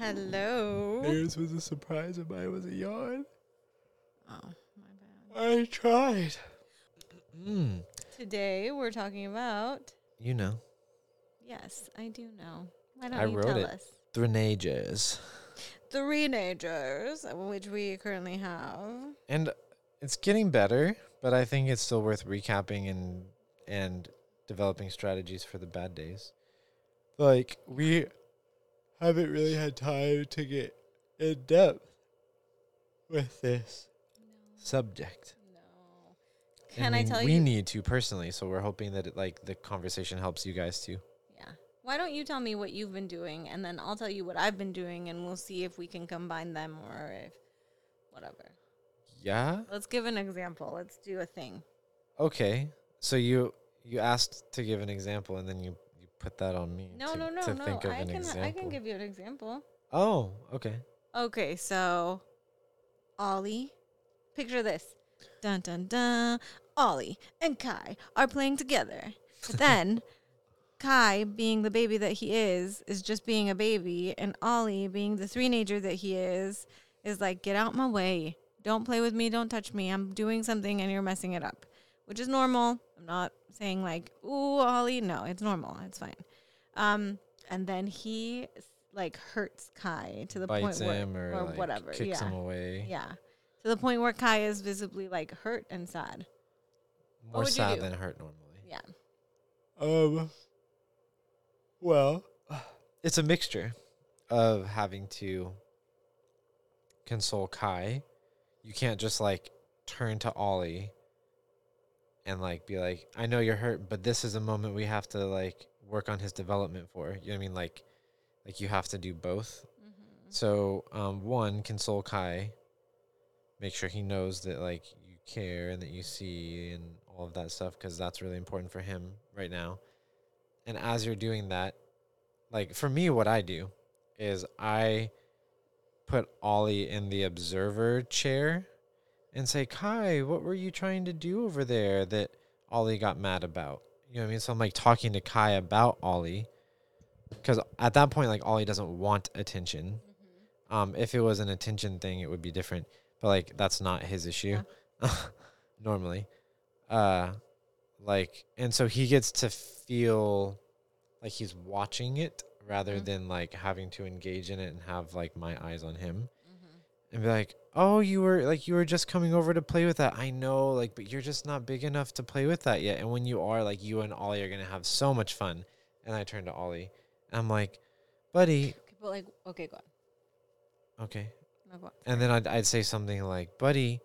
Hello. Yours was a surprise and mine was a yawn. Oh, my bad. I tried. Mm, Today we're talking about. you know, Yes, I do know. Why don't I you wrote tell it. us? Threnages. Three-nagers, which we currently have. And it's getting better, but I think it's still worth recapping and and developing strategies for the bad days. Like we haven't really had time to get in depth with this subject. No. And Can I we- tell we you? need to personally, so we're hoping that it, like the conversation helps you guys too. Yeah. Why don't you tell me what you've been doing, and then I'll tell you what I've been doing, and we'll see if we can combine them or if whatever. Yeah. Let's give an example. Let's do a thing. Okay. So you you asked to give an example, and then you put that on me. No, to, no, no, to no. think of I an can example. I can give you an example. Oh, okay. Okay, so Ollie, picture this. Dun dun dun. Ollie and Kai are playing together. But then Kai, being the baby that he is, is just being a baby, and Ollie, being the three-nager that he is, is like, get out my way. Don't play with me. Don't touch me. I'm doing something and you're messing it up, which is normal. I'm not saying like, ooh, Ollie. No, it's normal. It's fine. Um, and then he like hurts Kai to the Bites point where, him or, or like, whatever. kicks yeah. him away. Yeah. To the point where Kai is visibly like hurt and sad. More sad than hurt normally. Yeah. Um. Well, it's a mixture of having to console Kai. You can't just like turn to Ollie and like be like, "I know you're hurt, but this is a moment we have to like work on his development for." You know what I mean? Like, like you have to do both. Mm-hmm. So, um, one, console Kai. Make sure he knows that like you care and that you see and all of that stuff because that's really important for him right now. And as you're doing that, like for me, what I do is I put Ollie in the observer chair and say, Kai, what were you trying to do over there that Ollie got mad about? You know what I mean? So I'm like talking to Kai about Ollie because at that point, like Ollie doesn't want attention. Um, if it was an attention thing, it would be different. But like that's not his issue normally. Uh, like, and so he gets to feel like he's watching it rather Mhm. than like having to engage in it and have like my eyes on him Mm-hmm. and be like, "Oh, you were like you were just coming over to play with that. I know, like, but you're just not big enough to play with that yet. And when you are, like, you and Ollie are gonna have so much fun." And I turn to Ollie, and I'm like, "Buddy, Okay, but like, okay, go on. okay." No, go on. And then I'd I'd say something like, "Buddy,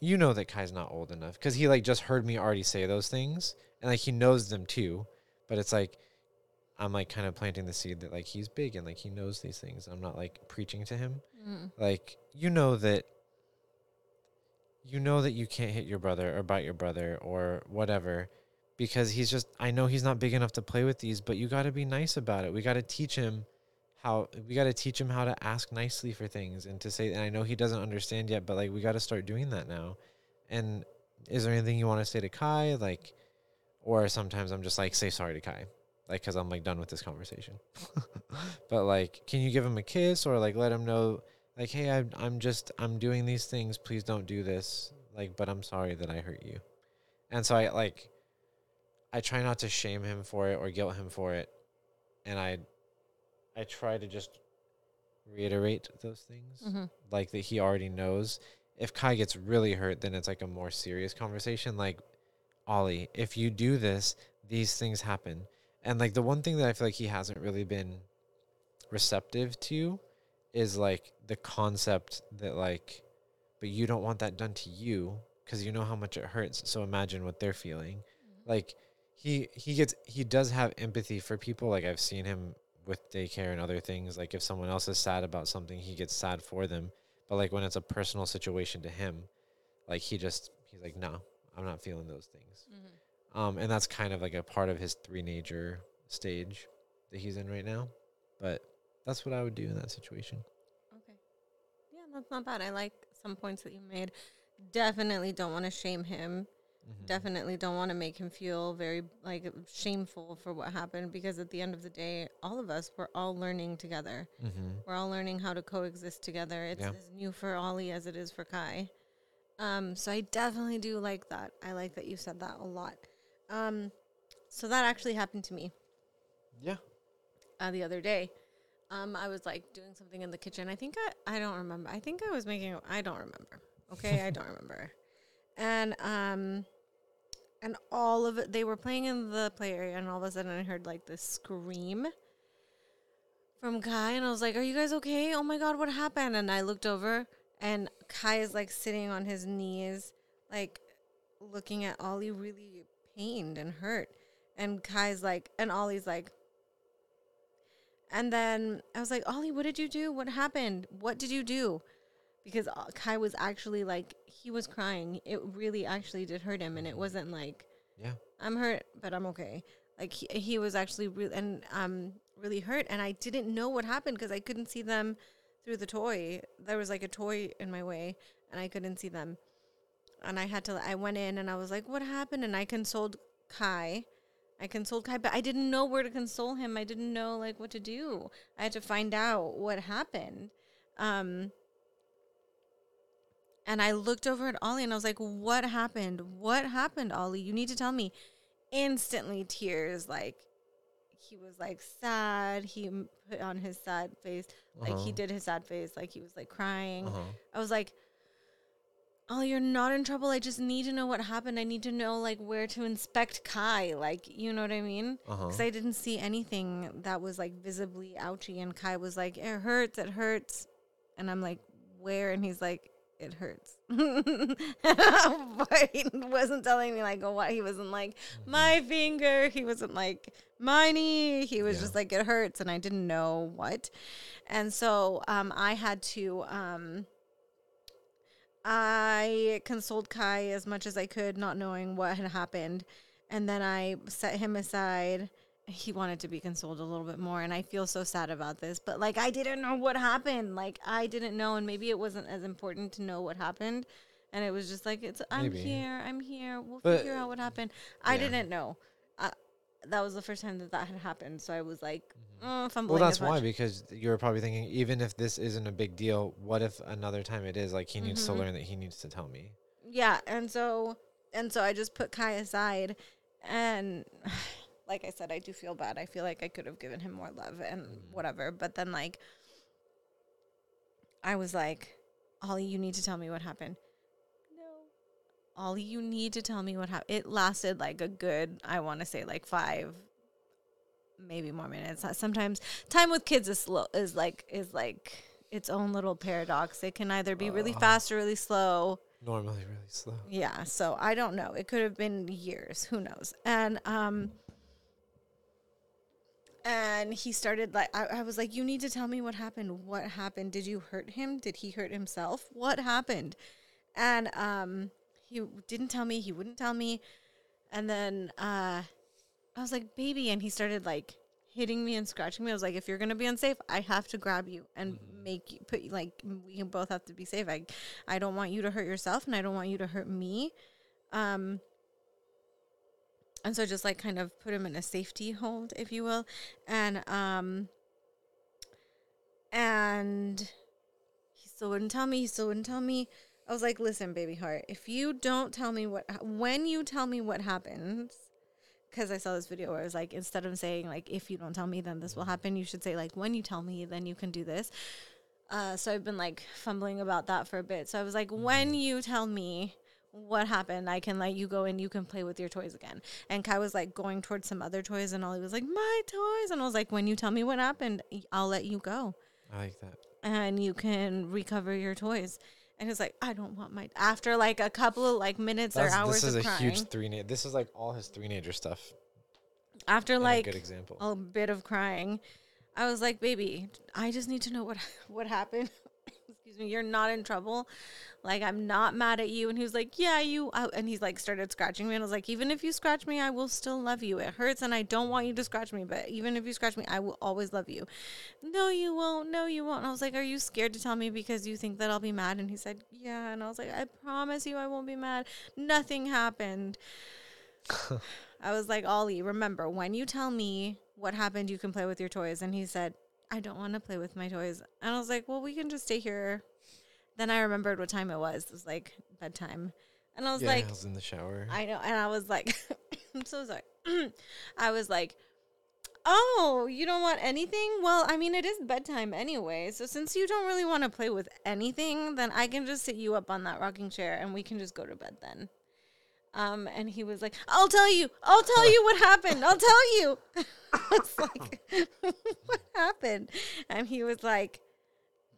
you know that Kai's not old enough because he like just heard me already say those things, and like he knows them too. But it's like." I'm like kind of planting the seed that like he's big and like he knows these things. I'm not like preaching to him. Mm. like you know that you know that you can't hit your brother or bite your brother or whatever because he's just I know he's not big enough to play with these but you got to be nice about it. We got to teach him how we got to teach him how to ask nicely for things and to say and I know he doesn't understand yet but like we got to start doing that now. And is there anything you want to say to Kai like or sometimes I'm just like say sorry to Kai like cuz I'm like done with this conversation. but like can you give him a kiss or like let him know like hey I'm, I'm just i'm doing these things. Please don't do this. Like but i'm sorry that i hurt you. And so i like i try not to shame him for it or guilt him for it. And i i try to just reiterate those things Mm-hmm. like that he already knows. If kai gets really hurt then it's like a more serious conversation. Like ollie if you do this these things happen and like the one thing that i feel like he hasn't really been receptive to is like the concept that like but you don't want that done to you because you know how much it hurts so imagine what they're feeling. Like he he gets he does have empathy for people like i've seen him with daycare and other things like if someone else is sad about something he gets sad for them. But like when it's a personal situation to him like he just he's like no i'm not feeling those things. Mm-hmm. Um and that's kind of like a part of his three-nager stage that he's in right now but that's what i would do in that situation Okay. Yeah, that's not bad. I like some points that you made. Definitely don't want to shame him Mhm. definitely don't want to make him feel very like shameful for what happened because at the end of the day, all of us we're all learning together. Mhm. We're all learning how to coexist together. It's Yeah. as new for Ollie as it is for Kai. Um, so I definitely do like that. I like that you said that a lot. Um, so that actually happened to me Yeah. uh, the other day. Um, I was like doing something in the kitchen. I think I, I don't remember. I think I was making. I don't remember. Okay, I don't remember. And um, and all of it. They were playing in the play area, and all of a sudden I heard like this scream from Kai, and I was like, "Are you guys okay? Oh my god, what happened?" And I looked over, and Kai is like sitting on his knees, like looking at Ollie, really pained and hurt. And Kai's like, and Ollie's like, and then I was like, Ollie, what did you do? What happened? What did you do? Because uh, Kai was actually like, he was crying. It really actually did hurt him. And it wasn't like, Yeah. I'm hurt, but I'm okay. Like he, he was actually really and um really hurt, and I didn't know what happened because I couldn't see them through the toy. There was like a toy in my way, and I couldn't see them. And I had to. I went in and I was like, "What happened?" And I consoled Kai. I consoled Kai, but I didn't know where to console him. I didn't know like what to do. I had to find out what happened. Um, and I looked over at Ollie and I was like, What happened? What happened, Ollie? You need to tell me. Instantly, tears. Like, he was like sad. He put on his sad face. Like, Uh-huh. he did his sad face. Like, he was like crying. Uh-huh. I was like, Ollie, you're not in trouble. I just need to know what happened. I need to know, like, where to inspect Kai. Like, you know what I mean? Uh-huh. Because I didn't see anything that was like visibly ouchy. And Kai was like, it hurts, it hurts. And I'm like, where? And he's like, it hurts. but he wasn't telling me like what. He wasn't like, my finger. He wasn't like, my knee. He was Yeah. just like, it hurts. And I didn't know what. And so um, I had to. Um, I consoled Kai as much as I could, not knowing what had happened. And then I set him aside. He wanted to be consoled a little bit more. And I feel so sad about this. But like, I didn't know what happened. Like, I didn't know. And maybe it wasn't as important to know what happened. And it was just like, it's, I'm Maybe. here. I'm here. We'll But- figure out what happened. I yeah. didn't know. That was the first time that that had happened. So I was like, Mhm. oh, fumbling Well, that's why because you were probably thinking, even if this isn't a big deal, what if another time it is? Like he needs to Mhm. learn that he needs to tell me. yeah and so and so i just put kai aside and like i said i do feel bad i feel like i could have given him more love and Mhm. whatever but then like i was like ollie you need to tell me what happened no ollie you need to tell me what happened it lasted like a good i want to say like five maybe more minutes Uh, sometimes time with kids is slow is like is like its own little paradox it can either be really fast or really slow Normally, really slow. yeah, so I don't know. It could have been years. Who knows? And um and he started like I, I was like, You need to tell me what happened. What happened? Did you hurt him? Did he hurt himself? What happened? And um he didn't tell me, he wouldn't tell me. And then uh I was like, baby, and he started like hitting me and scratching me. I was like, if you're gonna be unsafe, I have to grab you and make you put like we both have to be safe. I I don't want you to hurt yourself and I don't want you to hurt me. Um and so just like kind of put him in a safety hold, if you will. And um and he still wouldn't tell me, he still wouldn't tell me. I was like, listen, baby heart, if you don't tell me what when you tell me what happens, because I saw this video where it was like instead of saying like if you don't tell me then this will happen, you should say like when you tell me then you can do this. Uh, so I've been like fumbling about that for a bit. So I was like, when you tell me what happened, I can let you go and you can play with your toys again. And Kai was like going towards some other toys, and Ollie was like, my toys. And I was like, when you tell me what happened, I'll let you go I like that. and you can recover your toys. And he's like, I don't want my. After like a couple of like minutes That's- or hours this is of a crying, huge three. This is like all his three-nager stuff. after and a like good example. a bit of crying, I was like, "Baby, I just need to know what what happened." Excuse me, you're not in trouble. Like I'm not mad at you." And he was like, "Yeah, you." And he's like started scratching me, and I was like, "Even if you scratch me, I will still love you. It hurts, and I don't want you to scratch me, but even if you scratch me, I will always love you." No, you won't. No, you won't. And I was like, "Are you scared to tell me because you think that I'll be mad?" And he said, "Yeah." And I was like, "I promise you, I won't be mad. Nothing happened." I was like, Ollie, remember when you tell me what happened, you can play with your toys. And he said, I don't want to play with my toys. And I was like, well, we can just stay here. Then I remembered what time it was. It was like bedtime. And I was yeah, like, I was in the shower. I know. And I was like, I'm so sorry. I was like, oh, you don't want anything? Well, I mean, it is bedtime anyway. So since you don't really want to play with anything, then I can just sit you up on that rocking chair and we can just go to bed then. Um, and he was like, I'll tell you, I'll tell you what happened. I'll tell you. I was like, what happened? And he was like,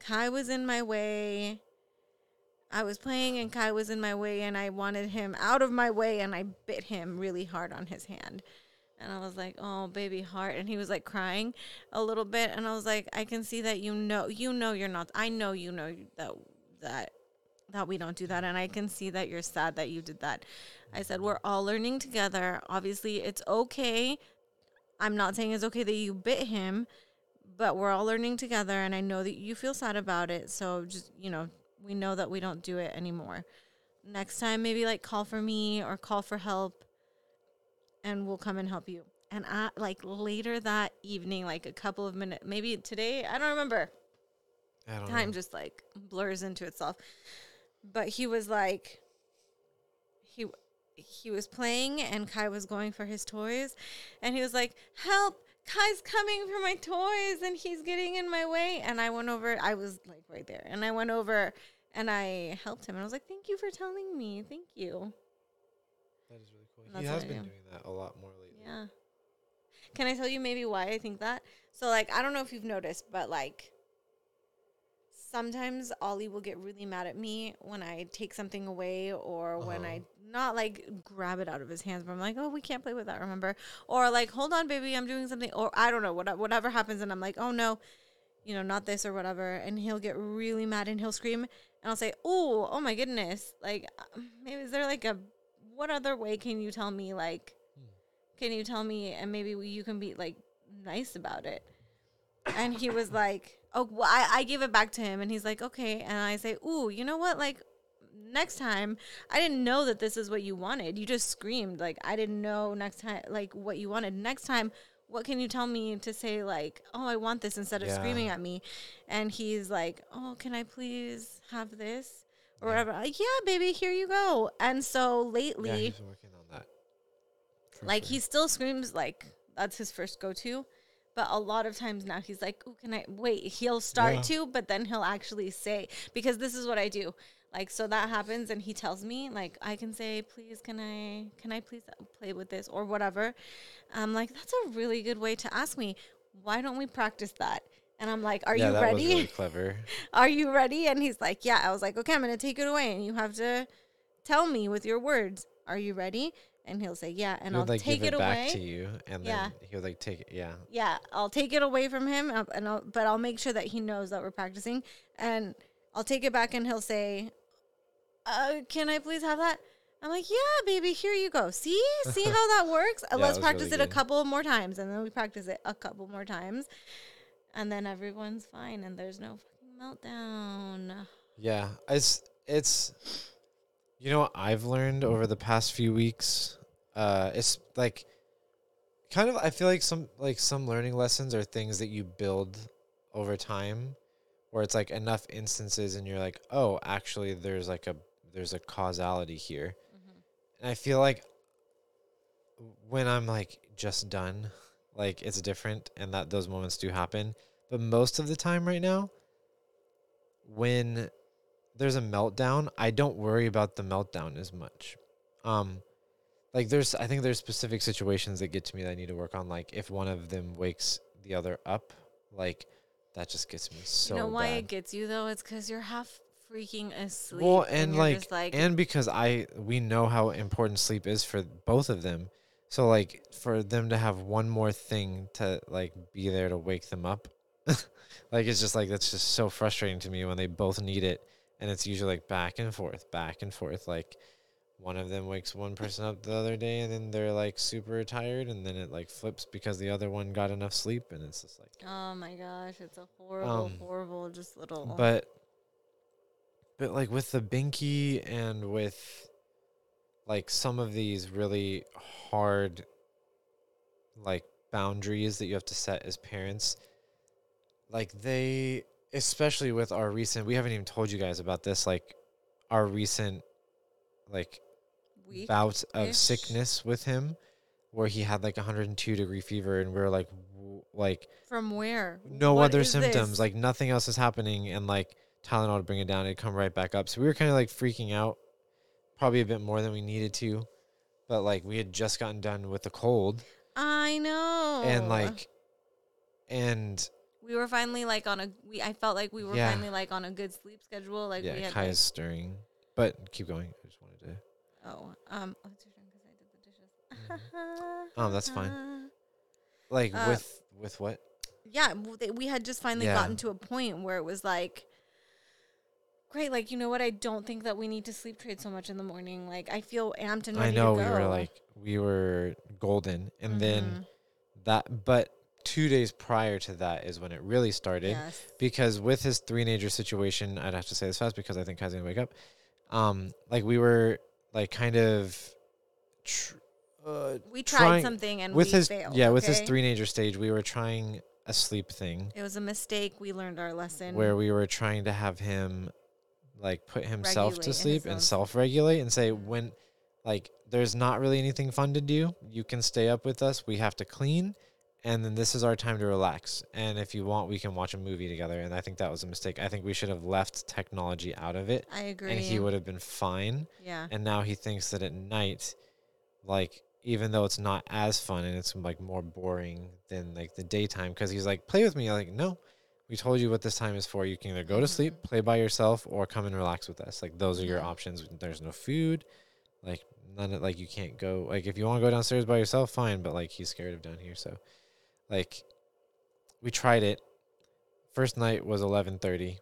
Kai was in my way. I was playing and Kai was in my way and I wanted him out of my way and I bit him really hard on his hand. And I was like, "Oh, baby heart." And he was like crying a little bit and I was like, "I can see that you know, you know you're not I know you know that that that we don't do that and I can see that you're sad that you did that." I said, "We're all learning together. Obviously, it's okay. I'm not saying it's okay that you bit him, but we're all learning together and I know that you feel sad about it. So just, you know, we know that we don't do it anymore. Next time maybe like call for me or call for help and we'll come and help you. And I like later that evening, like a couple of minutes, maybe today, I don't remember. I don't Time know. just like blurs into itself. But he was like he he was playing and Kai was going for his toys and he was like, "Help! Kai's coming for my toys and he's getting in my way." And I went over, I was like right there. And I went over and I helped him and I was like, "Thank you for telling me. Thank you." That is really cool. That's he has been do. doing that a lot more lately. Yeah. Can I tell you maybe why I think that? So like I don't know if you've noticed, but like sometimes Ollie will get really mad at me when I take something away or when Uh-huh. I not like grab it out of his hands, but I'm like, oh, we can't play with that, remember? Or like, hold on, baby, I'm doing something, or I don't know, what, whatever happens, and I'm like, oh no, you know, not this or whatever, and he'll get really mad and he'll scream, and I'll say, oh, oh my goodness, like, uh, maybe is there like a, what other way can you tell me, like, can you tell me, and maybe you can be like nice about it? And he was like, oh, well, I, I give it back to him, and he's like, okay, and I say, ooh, you know what, like, next time i didn't know that this is what you wanted. You just screamed. Like i didn't know next time like what you wanted. Next time what can you tell me to say like oh i want this instead of Yeah. screaming at me? And he's like oh can i please have this? Or Yeah. whatever. Like, yeah baby here you go. And so lately, Yeah, he's working on that. for like sure. he still screams like that's his first go-to but a lot of times now he's like oh can i wait he'll start Yeah. to but then he'll actually say because this is what i do like so that happens and he tells me like i can say please can i can i please play with this or whatever i'm like that's a really good way to ask me why don't we practice that and i'm like are yeah, you that was ready really clever. are you ready? And he's like, yeah. I was like, okay, I'm going to take it away. And you have to tell me with your words, are you ready? And he'll say, yeah. And he I'll like take it, it, back away. to you, and Yeah. then he'll like take it. Yeah, Yeah, I'll take it away from him, uh, and I'll, but I'll make sure that he knows that we're practicing. And I'll take it back, and he'll say, uh, "Can I please have that?" I'm like, "Yeah, baby, here you go. See, see how that works. Yeah, Let's practice really it a couple more times, and then we practice it a couple more times, and then everyone's fine, and there's no fucking meltdown." yeah. It's it's. You know what I've learned over the past few weeks? Uh, it's like kind of. I feel like some like some learning lessons are things that you build over time, where it's like enough instances, and you're like, oh, actually, there's like a there's a causality here. And I feel like when I'm like just done, like it's different and that those moments do happen. But most of the time right now, when there's a meltdown, I don't worry about the meltdown as much. Um like there's I think there's specific situations that get to me that I need to work on. Like if one of them wakes the other up, like that just gets me so you know why bad. it gets you though? It's because you're half freaking asleep. Well, and, you're like, like and because I we know how important sleep is for both of them. So like for them to have one more thing to like be there to wake them up, like it's just like that's just so frustrating to me when they both need it and it's usually like back and forth, back and forth. Like one of them wakes one person up the other day and then they're like super tired and then it like flips because the other one got enough sleep and it's just like Oh my gosh, it's a horrible, Um, horrible, just little. but but like with the binky and with like some of these really hard like boundaries that you have to set as parents like they especially with our recent we haven't even told you guys about this like our recent like week. bout of sickness with him where he had like 102 degree fever and we are like w- like From where? no What other symptoms this? like nothing else is happening and like tylenol to bring it down it'd come right back up so we were kind of like freaking out probably a bit more than we needed to but like we had just gotten done with the cold I know. and like and we were finally like on a. We I felt like we were Yeah. finally like on a good sleep schedule. Like we yeah had. Kai is stirring but keep going i just wanted to oh, um, oh, it's your turn because I did the dishes. Oh, that's fine. like Uh, with with what yeah, w- they- we had just finally Yeah. gotten to a point where it was like, great. Like you know what? I don't think that we need to sleep train so much in the morning. Like I feel amped and ready i know to we go. were like we were golden and then Mhm. that but two days prior to that is when it really started yes. because with his three-nager situation i'd have to say this fast because i think kai's gonna wake up um like we were like kind of tr- uh, we tried trying- something and with we his failed. yeah with his okay? three-nager stage we were trying a sleep thing It was a mistake. We learned our lesson. where we were trying to have him like put himself Regulate to sleep and self-regulate and say when like there's not really anything fun to do you can stay up with us we have to clean and then this is our time to relax. And if you want we can watch a movie together. And i think that was a mistake. I think we should have left technology out of it. I agree. and he would have been fine. Yeah. and now he thinks that at night like even though it's not as fun and it's like more boring than like the daytime because he's like play with me. I'm like no. We told you what this time is for. You can either go to sleep mm-hmm. play by yourself or come and relax with us. Like those are your options. There's no food. Like none of like you can't go like if you want to go downstairs by yourself fine. But like he's scared of down here so like we tried it first night was 11:30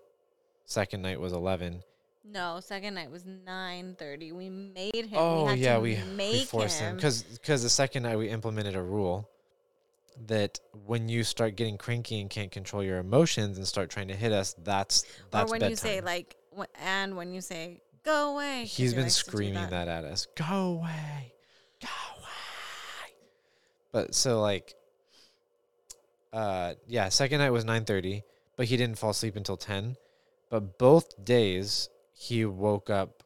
second night was 11 No, second night was nine thirty. We made him. Oh we yeah, to we we forced him because because the second night we implemented a rule that when you start getting cranky and can't control your emotions and start trying to hit us, that's that's or when bedtime. you say like, and when you say go away, He's he been likes to do screaming that. at us. Go away, go away. But so like, uh, yeah, second night was nine thirty, but he didn't fall asleep until ten. But both days he woke up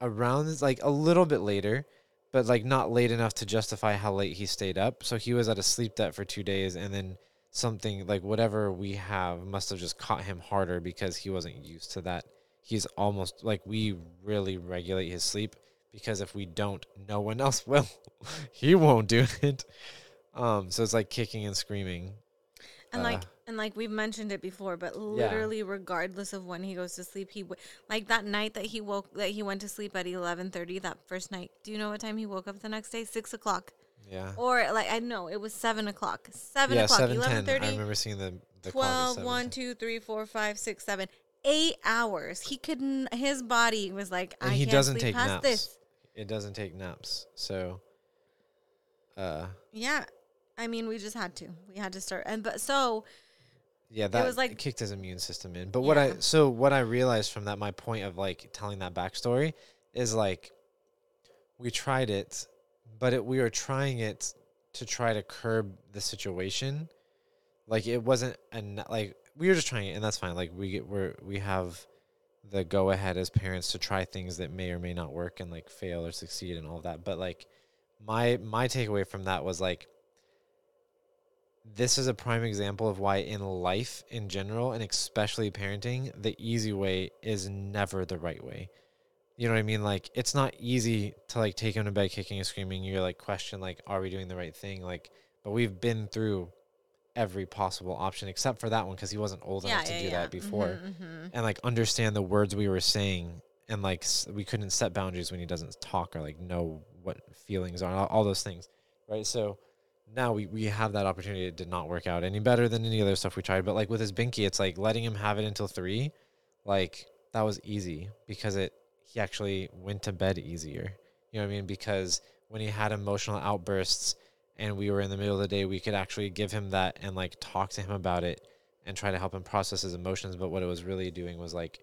around like a little bit later, but like not late enough to justify how late he stayed up. So he was at a sleep debt for two days, and then something like whatever we have must have just caught him harder because he wasn't used to that. He's almost like we really regulate his sleep because if we don't, no one else will. he won't do it. Um, so it's like kicking and screaming. And like Uh, and like we've mentioned it before, but literally regardless of when he goes to sleep, he w- like that night that he woke that he went to sleep at eleven thirty. That first night, do you know what time he woke up the next day? Six o'clock, Yeah. or like I know it was seven o'clock. Seven yeah, o'clock, eleven ten. I remember seeing the the 12, 7:10. 1, 2, 3, 4, 5, 6, 7, 8 hours. He couldn't, his body was like, And I he can't doesn't sleep take past naps. this. It doesn't take naps. So uh Yeah. I mean, we just had to. We had to start. And, but so, yeah, that was like- kicked his immune system in. But what I so what I realized from that my point of like telling that backstory is like we tried it, but it, we were trying it to try to curb the situation. Like it wasn't an like we were just trying it and that's fine. Like we get we're we have the go ahead as parents to try things that may or may not work and like fail or succeed and all that. But like my my takeaway from that was like this is a prime example of why in life in general and especially parenting the easy way is never the right way. You know what i mean? Like it's not easy to like take him to bed kicking and screaming. You're like question like are we doing the right thing? Like but we've been through every possible option except for that one because he wasn't old yeah, enough to yeah, do yeah. that before. Mhm, mhm. and like understand the words we were saying and like s- we couldn't set boundaries when he doesn't talk or like know what feelings are all, all those things right? So now we, we have that opportunity. It did not work out any better than any other stuff we tried. But like with his binky, it's like letting him have it until three, like that was easy because it he actually went to bed easier. You know what I mean? Because when he had emotional outbursts and we were in the middle of the day, we could actually give him that and like talk to him about it and try to help him process his emotions. But what it was really doing was like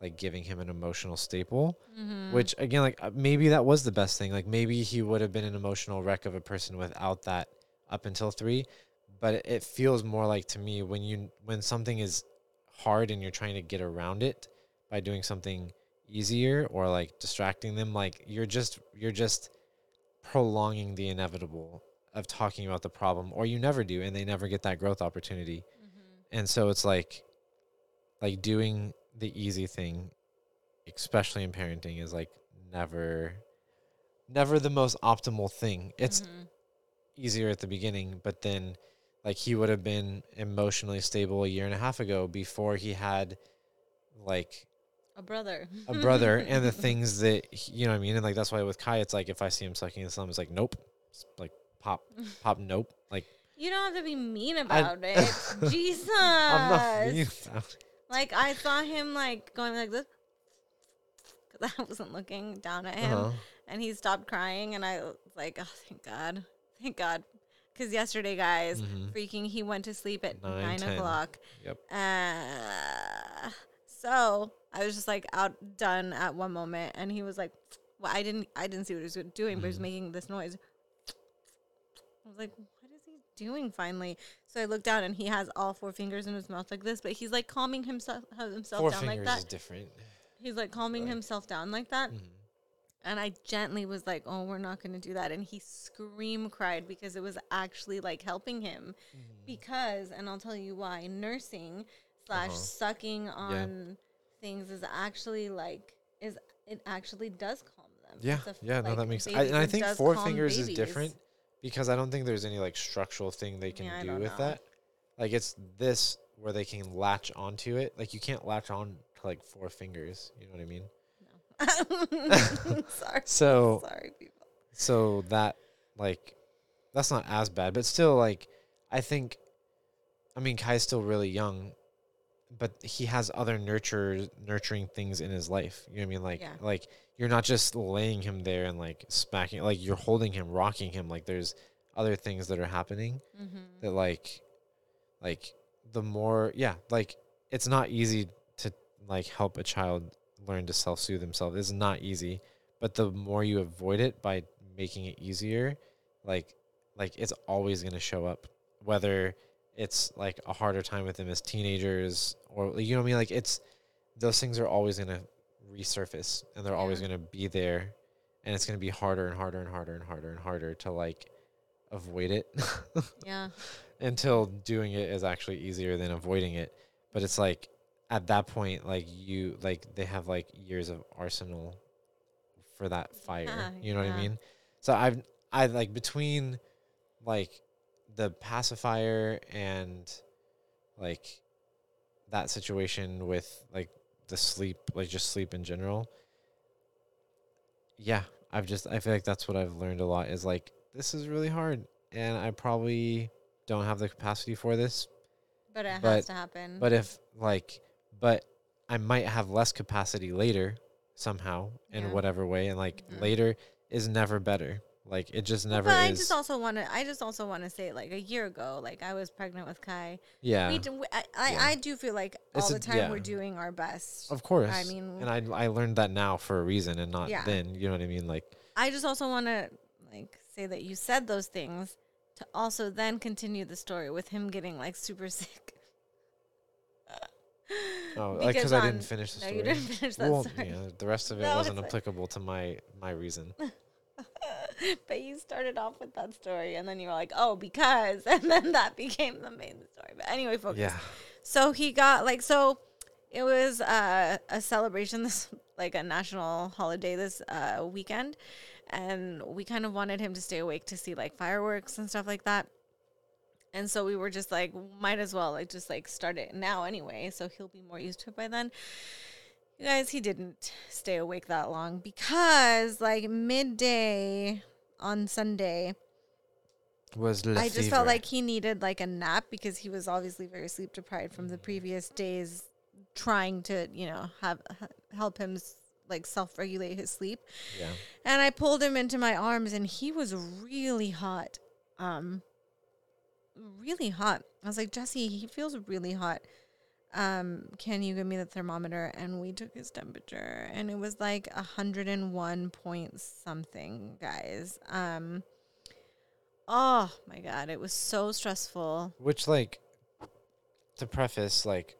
like giving him an emotional staple Mm-hmm. which again like uh, maybe that was the best thing like maybe he would have been an emotional wreck of a person without that up until 3 but it, it feels more like to me when you when something is hard and you're trying to get around it by doing something easier or like distracting them like you're just you're just prolonging the inevitable of talking about the problem or you never do and they never get that growth opportunity Mm-hmm. and so it's like like doing the easy thing especially in parenting is like never never the most optimal thing it's Mm-hmm. Easier at the beginning but then like he would have been emotionally stable a year and a half ago before he had like a brother. a brother and the things that you know what i mean and like that's why with kai it's like if i see him sucking his thumb it's like nope it's like pop pop nope like You don't have to be mean I- about it. Jesus. i'm not mean about it. Like I saw him like going like this because I wasn't looking down at him, Uh-huh. and he stopped crying, and I was like, "Oh, thank God, thank God," because yesterday, guys, Mhm. freaking, he went to sleep at Nine, nine o'clock. Yep. Uh, so I was just like outdone at one moment, and he was like, "Well, I didn't, I didn't see what he was doing, but he was Mhm. making this noise." I was like, "What is he doing?" Finally, so I looked down, and he has all four fingers in his mouth like this, but he's like calming himself himself four down fingers like is that. different He's like calming Right. himself down like that, Mhm. And I gently was like, "Oh, we're not going to do that," and he scream cried because it was actually like helping him Mm-hmm. because and I'll tell you why nursing slash Uh-huh. sucking on things is actually like is it actually does calm them. Yeah, It's a f- yeah, no, that makes. I, babies, and I think four fingers is different because I don't think there's any like structural thing they can Yeah, do with know. that. Like it's this where they can latch onto it. Like you can't latch on to like four fingers. You know what I mean? sorry, So sorry, people. so that like that's not as bad, but still like I think. I mean, Kai's still really young, but he has other nurture nurturing things in his life. You know what I mean? Like Yeah. like you're not just laying him there and like smacking like you're holding him, rocking him. Like there's other things that are happening Mm-hmm. that like like the more yeah, like it's not easy to like help a child learn to self-soothe themselves. It's not easy, but the more you avoid it by making it easier, like like it's always going to show up whether it's like a harder time with them as teenagers or you know what I mean? Like it's those things are always going to resurface and they're always going to be there and it's going to be harder and harder and harder and harder and harder to like avoid it Yeah, until doing it is actually easier than avoiding it. But it's like at that point like you like they have like years of arsenal for that fire. Yeah, you know what i mean? So i've i like between like the pacifier and like that situation with like the sleep like just sleep in general yeah i've just i feel like that's what i've learned a lot is like this is really hard and i probably don't have the capacity for this. But it But- has to happen. but if like but i might have less capacity later somehow in Yeah. whatever way and like Mhm. later is never better like it just never but I is just also want to. I just also want to say, like a year ago, like I was pregnant with Kai. yeah We, do, we I, I, Yeah. I do feel like all a- the time yeah. we're doing our best. of course I mean, and I, I learned that now for a reason and not Yeah. then you know what i mean like I just also want to like say that you said those things to also then continue the story with him getting like super sick. Oh like because i didn't finish the no, story you didn't finish that well, story. yeah, the rest of it No, wasn't like- applicable to my my reason but you started off with that story, and then you were like, "Oh, because," and then that became the main story. But anyway, focus. yeah So he got like so. It was uh, a celebration, this like a national holiday this uh, weekend, and we kind of wanted him to stay awake to see like fireworks and stuff like that. And so we were just like, might as well like just like start it now anyway, so he'll be more used to it by then. You guys, he didn't stay awake that long because like midday on Sunday, was I just felt like he needed like a nap because he was obviously very sleep deprived from the previous days trying to, you know, have help him like self-regulate his sleep. yeah. And I pulled him into my arms and he was really hot. Um really hot. I was like, "Jesse, he feels really hot. Um, can you give me the thermometer?" And we took his temperature and it was like a 101 point something, guys. Um Oh my god, it was so stressful. Which like to preface, like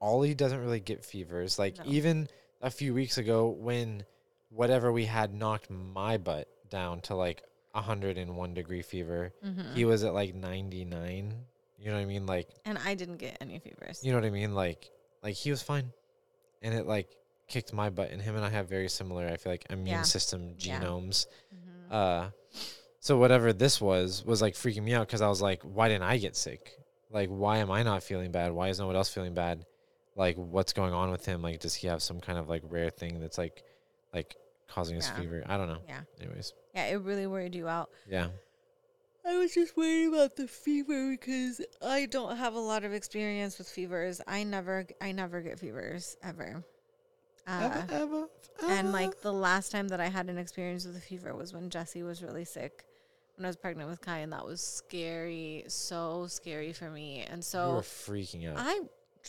Ollie doesn't really get fevers. Like No. even a few weeks ago when whatever we had knocked my butt down to like 101 degree fever, Mm-hmm. he was at like 99. You know what I mean? Like and I didn't get any fevers. you know what I mean? Like like he was fine. And it like kicked my butt and him and I have very similar I feel like immune Yeah. system Yeah. genomes. Mhm. Uh, so whatever this was was like freaking me out because I was like, why didn't I get sick? Like, why am I not feeling bad? Why is no one else feeling bad? Like, what's going on with him? Like, does he have some kind of like rare thing that's like, like causing his Yeah. fever? I don't know. Yeah. Anyways, Yeah, it really worried you out. yeah, I was just worried about the fever because I don't have a lot of experience with fevers. I never, I never get fevers ever. Uh, ever, ever, and like the last time that I had an experience with a fever was when Jesse was really sick, when I was pregnant with Kai, and that was scary, so scary for me. And so you were freaking out. I,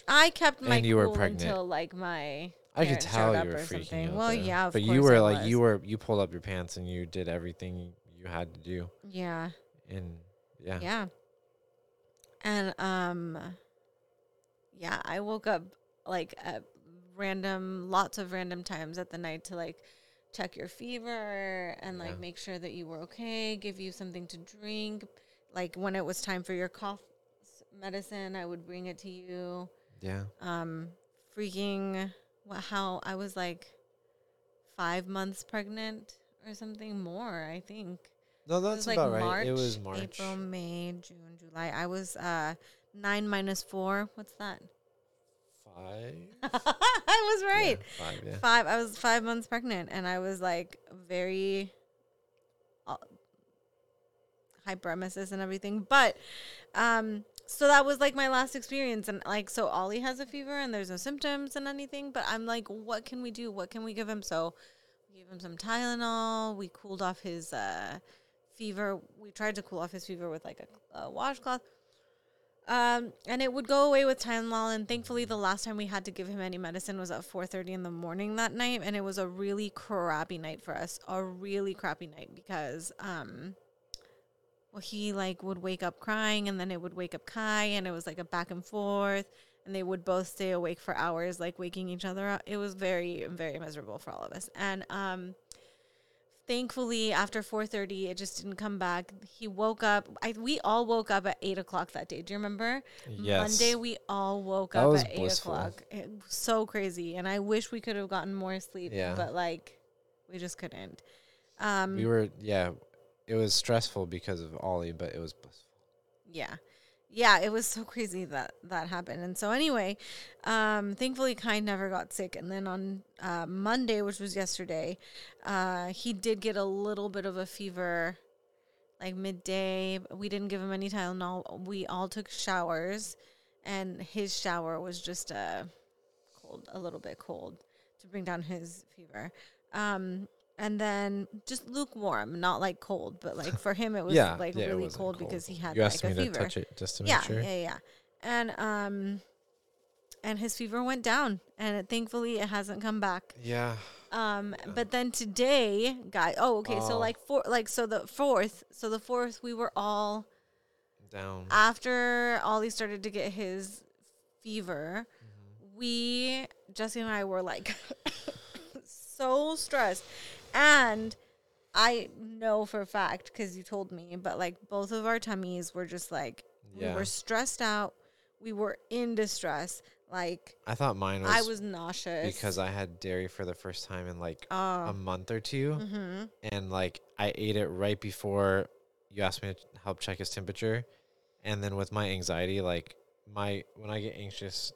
I kept my And you were pregnant. until like my. I could tell you were freaking something. out. Well, though. yeah, of but you were like you were you pulled up your pants and you did everything you had to do. Yeah. And yeah, Yeah. And um yeah, I woke up like at random lots of random times at the night to like check your fever and like Yeah. make sure that you were okay, give you something to drink. Like when it was time for your cough medicine, I would bring it to you. yeah. Um freaking what how I was like 5 months pregnant or something more, I think. No, It that's was like about March, right. It was March. April, May, June, July. I was uh nine minus four. What's that? Five. I was right. Yeah, five. Yeah. Five. I was five months pregnant, and I was like very uh, hyperemesis and everything. But um, so that was like my last experience, and like so Ollie has a fever, and there's no symptoms and anything. But I'm like, what can we do? What can we give him? So we gave him some Tylenol. We cooled off his uh fever. We tried to cool off his fever with like a, a washcloth. Um, and it would go away with Tylenol. And thankfully, the last time we had to give him any medicine was at 4:30 in the morning that night, and it was a really crappy night for us. A really crappy night because um, well, he like would wake up crying, and then it would wake up Kai, and it was like a back and forth, and they would both stay awake for hours, like waking each other up. It was very, very miserable for all of us. And um, thankfully after 4.30 it just didn't come back he woke up I, we all woke up at 8 o'clock that day do you remember Yes. monday we all woke That up at 8 blissful. o'clock it was so crazy and i wish we could have gotten more sleep Yeah. but like we just couldn't um we were yeah. It was stressful because of Ollie, but it was blissful. yeah. Yeah it was so crazy that that happened. And so anyway um thankfully kai never got sick. And then on uh, monday which was yesterday uh he did get a little bit of a fever like midday. We didn't give him any tylenol. We all took showers and his shower was just a cold a little bit cold to bring down his fever. Um and then just lukewarm not like cold but like for him it was yeah, like yeah, really wasn't cold, because he had You like asked a me fever to touch it just to make yeah, sure. yeah, yeah. And um, and his fever went down, and it, thankfully it hasn't come back. Yeah. Um, but then today, guy. Oh, okay. So Oh. like four, like so the fourth, so the fourth, we were all Down. after Ollie started to get his fever. Mm-hmm. We Jesse and I were like so stressed, and I know for a fact because you told me, but like both of our tummies were just like Yeah. we were stressed out. We were in distress. Like I thought mine was, I was nauseous because I had dairy for the first time in like Oh. a month or 2 mm-hmm. and like I ate it right before you asked me to help check his temperature, and then with my anxiety, like my when I get anxious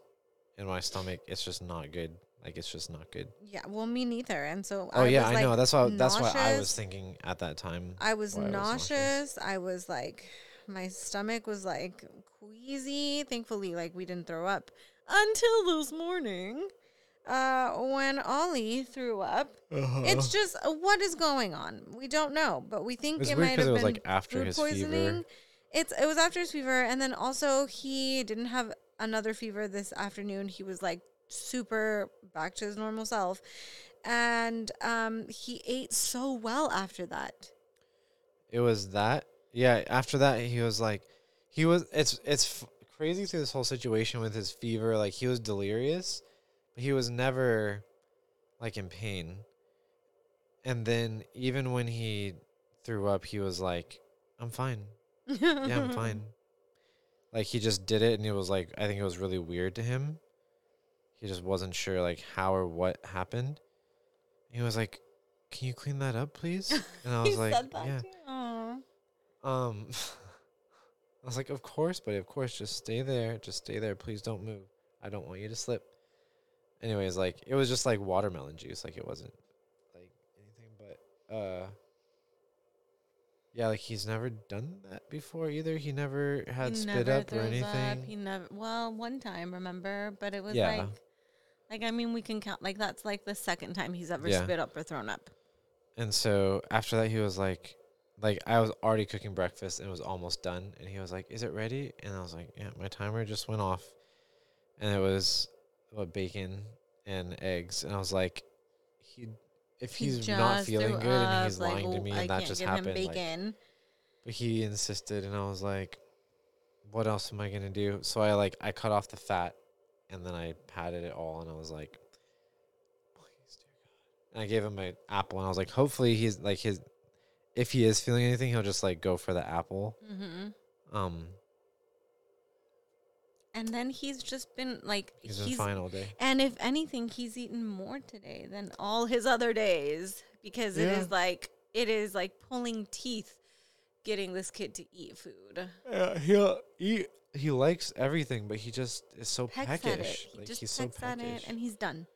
in my stomach, it's just not good. Like it's just not good. Yeah, well, me neither. And so Oh I yeah, I like, know. That's why that's what I was thinking at that time. I was why I was nauseous. nauseous. I was like, my stomach was like queasy. Thankfully, like we didn't throw up until this morning, uh, when Ollie threw up. It's just uh, what is going on. We don't know, but we think It's it might have it was, been like, after his poisoning. fever. It's it was after his fever, and then also he didn't have another fever this afternoon. He was like super back to his normal self, and um, he ate so well after that. It was that. Yeah. After that, he was like, he was. It's it's f- crazy through this whole situation with his fever. Like he was delirious, but he was never like in pain. And then even when he threw up, he was like, "I'm fine. Yeah, I'm fine." Like he just did it, and it was like I think it was really weird to him. He just wasn't sure like how or what happened. He was like, "Can you clean that up, please?" And I he was like, said that "Yeah." Um, I was like, of course, buddy, of course, just stay there, just stay there, please don't move. I don't want you to slip. Anyways, like it was just like watermelon juice, like it wasn't like anything, but uh, yeah, like he's never done that before either. He never had He spit never up or anything. He never. Well, one time, remember, but it was Yeah. like, like I mean, we can count. Like that's like the second time he's ever Yeah. spit up or thrown up. And so after that, he was like, like I was already cooking breakfast and it was almost done. And he was like, "Is it ready?" And I was like, "Yeah." My timer just went off, and it was what bacon and eggs. And I was like, "He, if He he's not just feeling threw good and up, he's like, lying to "Oh, me, I and that can't just give happened." Him like- bacon. but he insisted, and I was like, "What else am I gonna do?" So I like I cut off the fat, and then I patted it all, and I was like, "Please, dear God." And I gave him an apple, and I was like, "Hopefully, he's like his, if he is feeling anything, he'll just like go for the apple." hmm Um, And then he's just been like he's he's, been fine all day. and if anything, he's eaten more today than all his other days because it Yeah. is like it is like pulling teeth getting this kid to eat food. Yeah, he'll eat. He likes everything, but he just is so Pecks peckish. He Like just he's so pecks at it and he's done.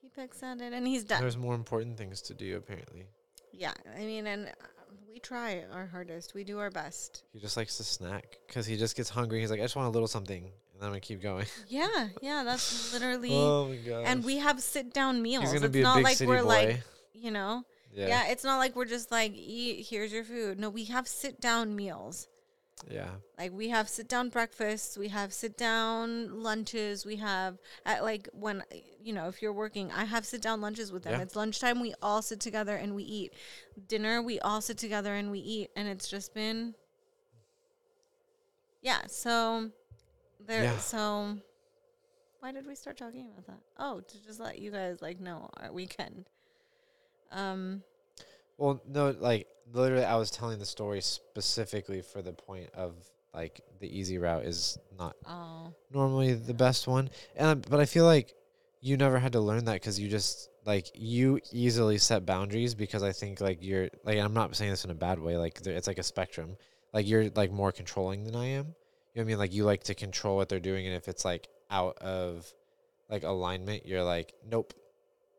He pecks at it and he's done. There's more important things to do apparently. Yeah, I mean, and uh, we try our hardest. We do our best. He just likes to snack because he just gets hungry. He's like, I just want a little something, and then I'm gonna keep going. Yeah, yeah, that's literally. oh my god! and we have sit down meals. He's gonna it's be a not big like city we're boy. like, you know, yeah, yeah. It's not like we're just like, eat. Here's your food. No, we have sit down meals. Yeah, Like we have sit down breakfasts, we have sit down lunches, we have at like when you know if you're working, I have sit down lunches with them. Yeah. It's lunchtime, we all sit together and we eat. Dinner, we all sit together and we eat, and it's just been yeah. So there, Yeah. so why did we start talking about that? Oh, to just let you guys like know our weekend. Um, Well, no, like literally, I was telling the story specifically for the point of like the easy route is not oh, normally the best one, and uh, but I feel like you never had to learn that because you just like you easily set boundaries because I think like you're like I'm not saying this in a bad way like there, it's like a spectrum like you're like more controlling than I am. You know what I mean? Like you like to control what they're doing, and if it's like out of like alignment, you're like nope.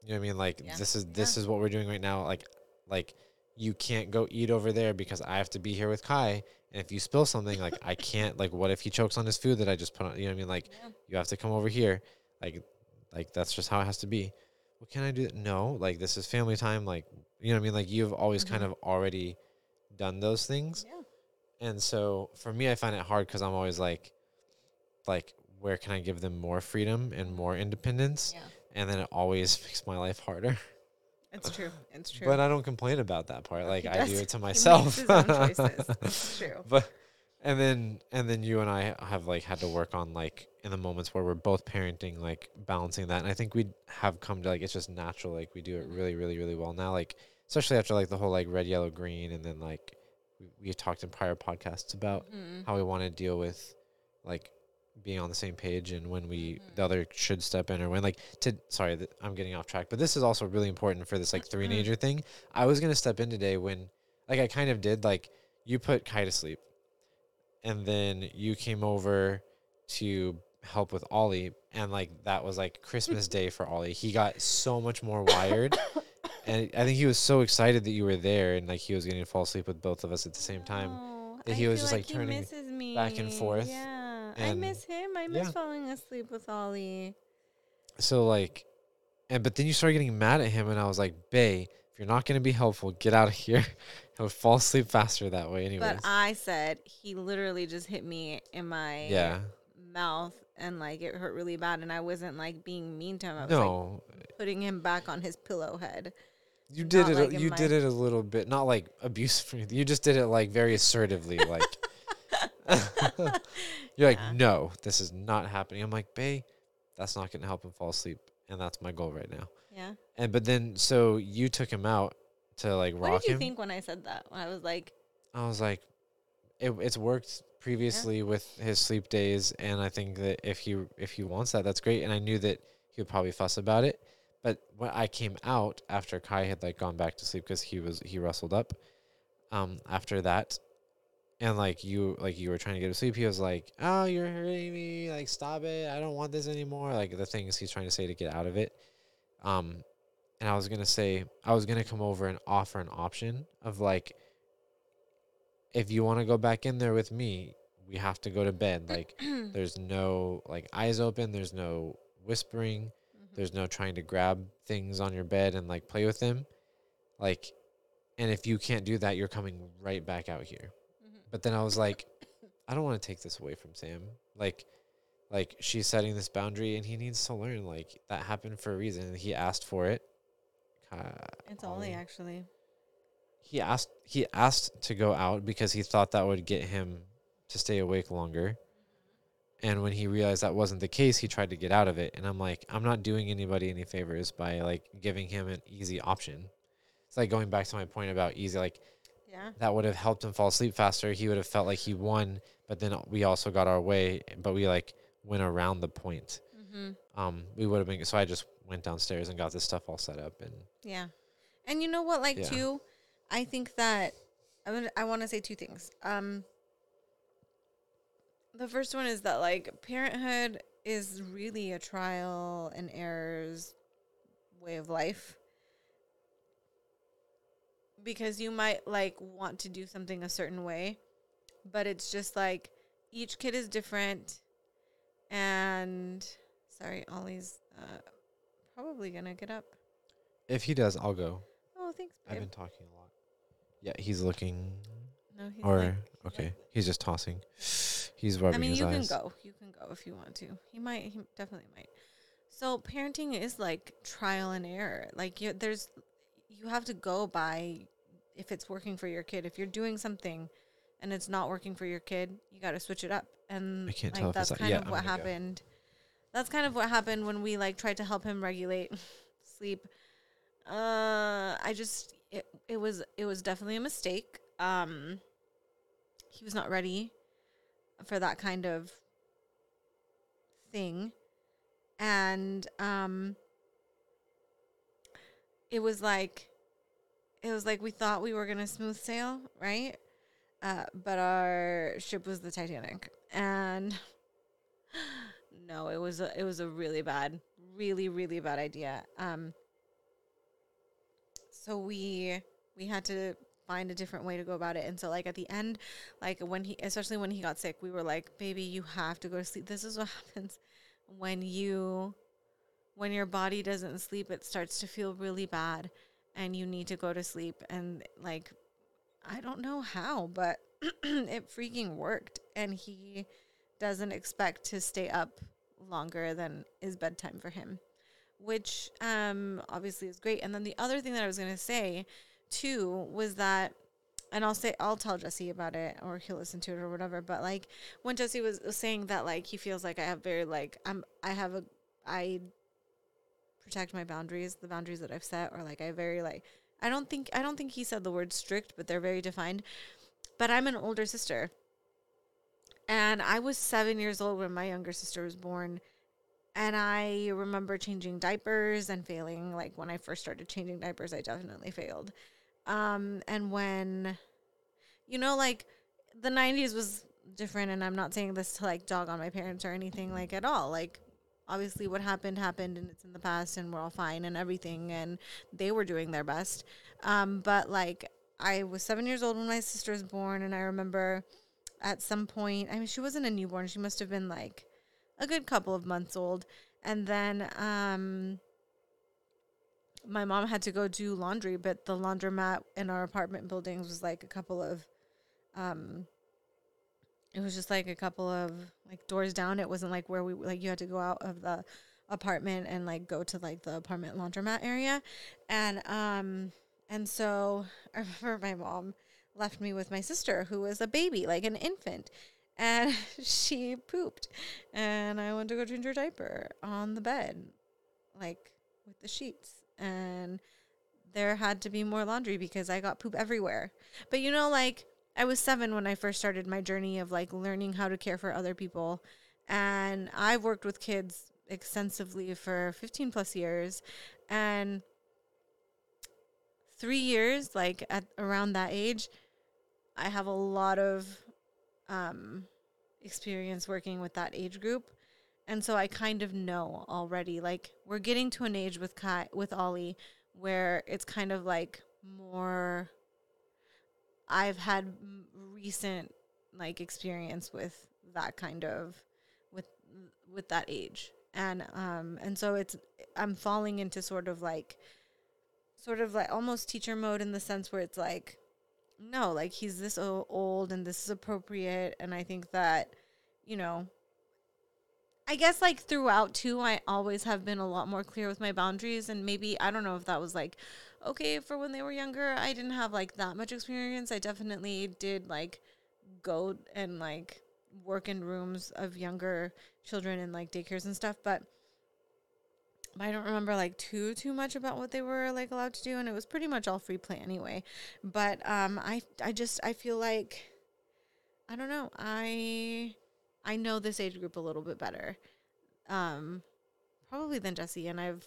You know what I mean? Like Yeah. this is this is what we're doing right now. Like like you can't go eat over there because I have to be here with Kai. And if you spill something, like I can't. Like, what if he chokes on his food that I just put on? You know what I mean? Like, Yeah. you have to come over here. Like, like that's just how it has to be. What can I do? No, like this is family time. Like, you know what I mean? Like you've always kind Mhm. of already done those things. yeah, And so for me, I find it hard because I'm always like, like, where can I give them more freedom and more independence? yeah. And then it always makes my life harder. It's true. It's true. But I don't complain about that part. Like I do it to He myself. makes his own choices. It's true. But and then and then you and I have like had to work on like in the moments where we're both parenting, like balancing that. And I think we have come to like it's just natural. Like we do it really, really, really well now. Like especially after like the whole like red, yellow, green, and then like we we talked in prior podcasts about Mhm. how we want to deal with like being on the same page and when we Mhm. the other should step in or when like to sorry th- i'm getting off track but this is also really important for this like three-nager thing i was gonna step in today when like i kind of did like you put kai to sleep and then you came over to help with Ollie, and like that was like Christmas Day for Ollie. He got so much more wired, and I think he was so excited that you were there, and like he was getting to fall asleep with both of us at the same time. Oh, that he was just, like, he turning back and forth, Yeah, I and- miss him. I miss yeah. falling asleep with Ollie. So like, and but then you started getting mad at him, and I was like, Bay, if you're not gonna be helpful, get out of here. He'll fall asleep faster that way, anyways. But I said he literally just hit me in my yeah, mouth and like it hurt really bad and I wasn't like being mean to him. I was like no, putting him back on his pillow head. you did not, it. like, in you my- did it a little bit, not like abusive. You just did it like very assertively, like. You're like, no, this is not happening. I'm like, Bay, that's not gonna help him fall asleep, and that's my goal right now. Yeah. And but then so you took him out to like rock. him. What did you him. think when I said that? When I was like, I was like, it, it's worked previously with his sleep days, and I think that if he if he wants that, that's great. And I knew that he would probably fuss about it. But when I came out after Kai had like gone back to sleep because he was he rustled up, um, after that, and like you like you were trying to get to sleep, he was like, "Oh, you're hurting me! Like, stop it! I don't want this anymore!" Like the things he's trying to say to get out of it. Um, and I was gonna say I was gonna come over and offer an option of like if you want to go back in there with me, we have to go to bed. Like there's no like eyes open, there's no whispering, Mhm. there's no trying to grab things on your bed and like play with them. Like and if you can't do that, you're coming right back out here. But then I was like, I don't want to take this away from Sam. Like like she's setting this boundary and he needs to learn like that happened for a reason he asked for it. Uh, it's Ollie. actually. he asked he asked to go out because he thought that would get him to stay awake longer. And when he realized that wasn't the case, he tried to get out of it. And I'm like, I'm not doing anybody any favors by like giving him an easy option. It's like going back to my point about easy, like Yeah. that would have helped him fall asleep faster. He would have felt like he won, but then we also got our way, but we like went around the point. Mm-hmm. Um, we would have been so I just went downstairs and got this stuff all set up and Yeah. And you know what, like Yeah. too, I think that I would I want to say two things. Um the first one is that like parenthood is really a trial and errors way of life. Because you might like want to do something a certain way, but it's just like each kid is different and sorry, Ollie's uh probably to get up. if he does, I'll go. Oh, thanks, I've been talking a lot. Yeah, he's looking No, he's or like, okay, like- he's just tossing. He's rubbing I mean, you eyes. can go. You can go if you want to. He might. He definitely might. So parenting is like trial and error. Like you, there's, you have to go by if it's working for your kid. If you're doing something, and it's not working for your kid, you got to switch it up. And like, that's that- kind yeah, of I'm what gonna go. happened. That's kind of what happened when we like tried to help him regulate sleep. Uh, I just it it was it was definitely a mistake. Um, he was not ready for that kind of thing, and um, it was like it was like we thought we were gonna smooth sail, right? Uh, but our ship was the Titanic, and no, it was a, it was a really bad, really really bad idea. Um, so we we had to find a different way to go about it, and so like at the end, like when he, especially when he got sick, we were like, "Baby, you have to go to sleep. This is what happens when you." When your body doesn't sleep, it starts to feel really bad and you need to go to sleep. And like, I don't know how, but it freaking worked. And he doesn't expect to stay up longer than is bedtime for him, which um, obviously is great. And then the other thing that I was going to say too was that, and I'll say, I'll tell Jesse about it or he'll listen to it or whatever. But like when Jesse was saying that, like, he feels like I have very, like, I'm, I have a, I protect my boundaries, the boundaries that I've set, or like I very like I don't think I don't think he said the word strict, but they're very defined. But I'm an older sister. And I was 7 years old when my younger sister was born. And I remember changing diapers and failing like when I first started changing diapers, I definitely failed. Um and when you know like the 90s was different and I'm not saying this to like dog on my parents or anything like at all. Like obviously what happened happened and it's in the past and we're all fine and everything and they were doing their best. Um but like I was 7 years old when my sister was born and I remember at some point, I mean she wasn't a newborn, she must have been like a good couple of months old and then um my mom had to go do laundry, but the laundromat in our apartment buildings was like a couple of um it was just like a couple of like doors down. It wasn't like where we like you had to go out of the apartment and like go to like the apartment laundromat area. And um and so I remember my mom left me with my sister who was a baby, like an infant. And she pooped. And I went to go change her diaper on the bed, like with the sheets. And there had to be more laundry because I got poop everywhere. But you know, like I was seven when I first started my journey of like learning how to care for other people. And I've worked with kids extensively for 15 plus years. And three years, like at around that age, I have a lot of um, experience working with that age group. And so I kind of know already. Like we're getting to an age with Kai with Ollie where it's kind of like more I've had recent like experience with that kind of with with that age. And um and so it's I'm falling into sort of like sort of like almost teacher mode in the sense where it's like no, like he's this old and this is appropriate and I think that you know I guess like throughout too, I always have been a lot more clear with my boundaries, and maybe I don't know if that was like okay for when they were younger. I didn't have like that much experience. I definitely did like go and like work in rooms of younger children and like daycares and stuff, but I don't remember like too too much about what they were like allowed to do, and it was pretty much all free play anyway. But um, I I just I feel like I don't know I I know this age group a little bit better, um, probably than Jesse, and I've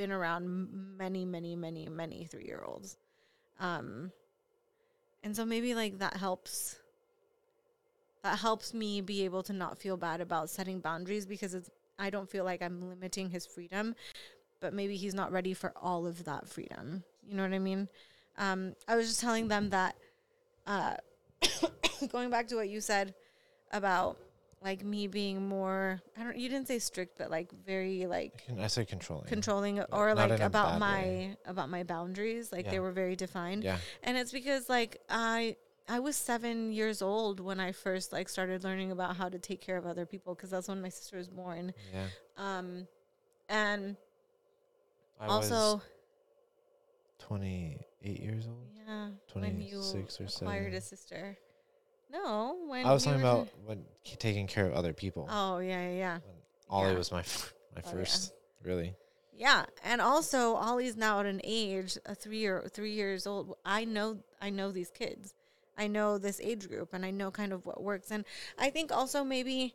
been around many, many, many, many three year olds, um, and so maybe like that helps. That helps me be able to not feel bad about setting boundaries because it's I don't feel like I'm limiting his freedom, but maybe he's not ready for all of that freedom. You know what I mean? Um, I was just telling them that, uh, going back to what you said about like me being more I don't you didn't say strict but like very like I said controlling. controlling or like about my way. about my boundaries like they were very defined Yeah. and it's because like I I was 7 years old when I first like started learning about how to take care of other people because that's when my sister was born Yeah. um and I also was 28 years old. yeah you 26 or seven acquired 7. a sister no when I was talking about when taking care of other people. oh yeah yeah yeah When Ollie yeah. was my f- my Oh, yeah. first, really. Yeah, and also Ollie's now at an age, a three year, three years old. I know, I know these kids. I know this age group, and I know kind of what works. And I think also maybe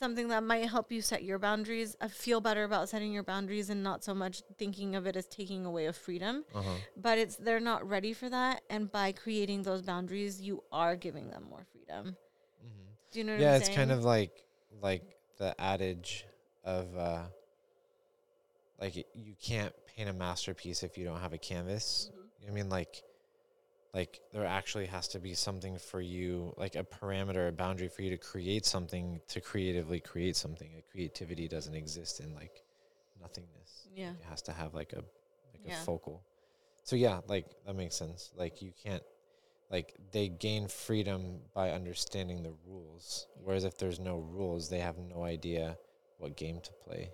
something that might help you set your boundaries. I feel better about setting your boundaries and not so much thinking of it as taking away of freedom. Uh-huh. But it's they're not ready for that, and by creating those boundaries, you are giving them more freedom. hmm Do you know what Yeah, it's saying? kind of like like the adage of uh like you can't paint a masterpiece if you don't have a canvas. I mean like like there actually has to be something for you like a parameter a boundary for you to create something to creatively create something. Like creativity doesn't exist in like nothingness. Yeah, it has to have like a like Yeah. a focal. So yeah like that makes sense. Like you can't like they gain freedom by understanding the rules whereas if there's no rules they have no idea what game to play.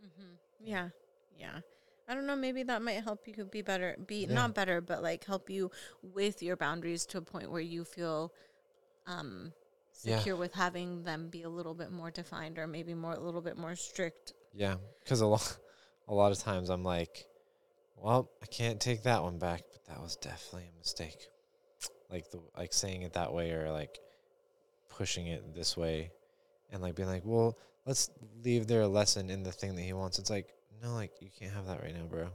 Mm-hmm. Yeah, yeah. I don't know. Maybe that might help you be better. Be Yeah. not better, but like help you with your boundaries to a point where you feel um Yeah. secure with having them be a little bit more defined or maybe more a little bit more strict. yeah because a lot a lot of times i'm like well i can't take that one back but that was definitely a mistake like the like saying it that way or like pushing it this way and like being like well let's leave there a lesson in the thing that he wants it's like no like you can't have that right now bro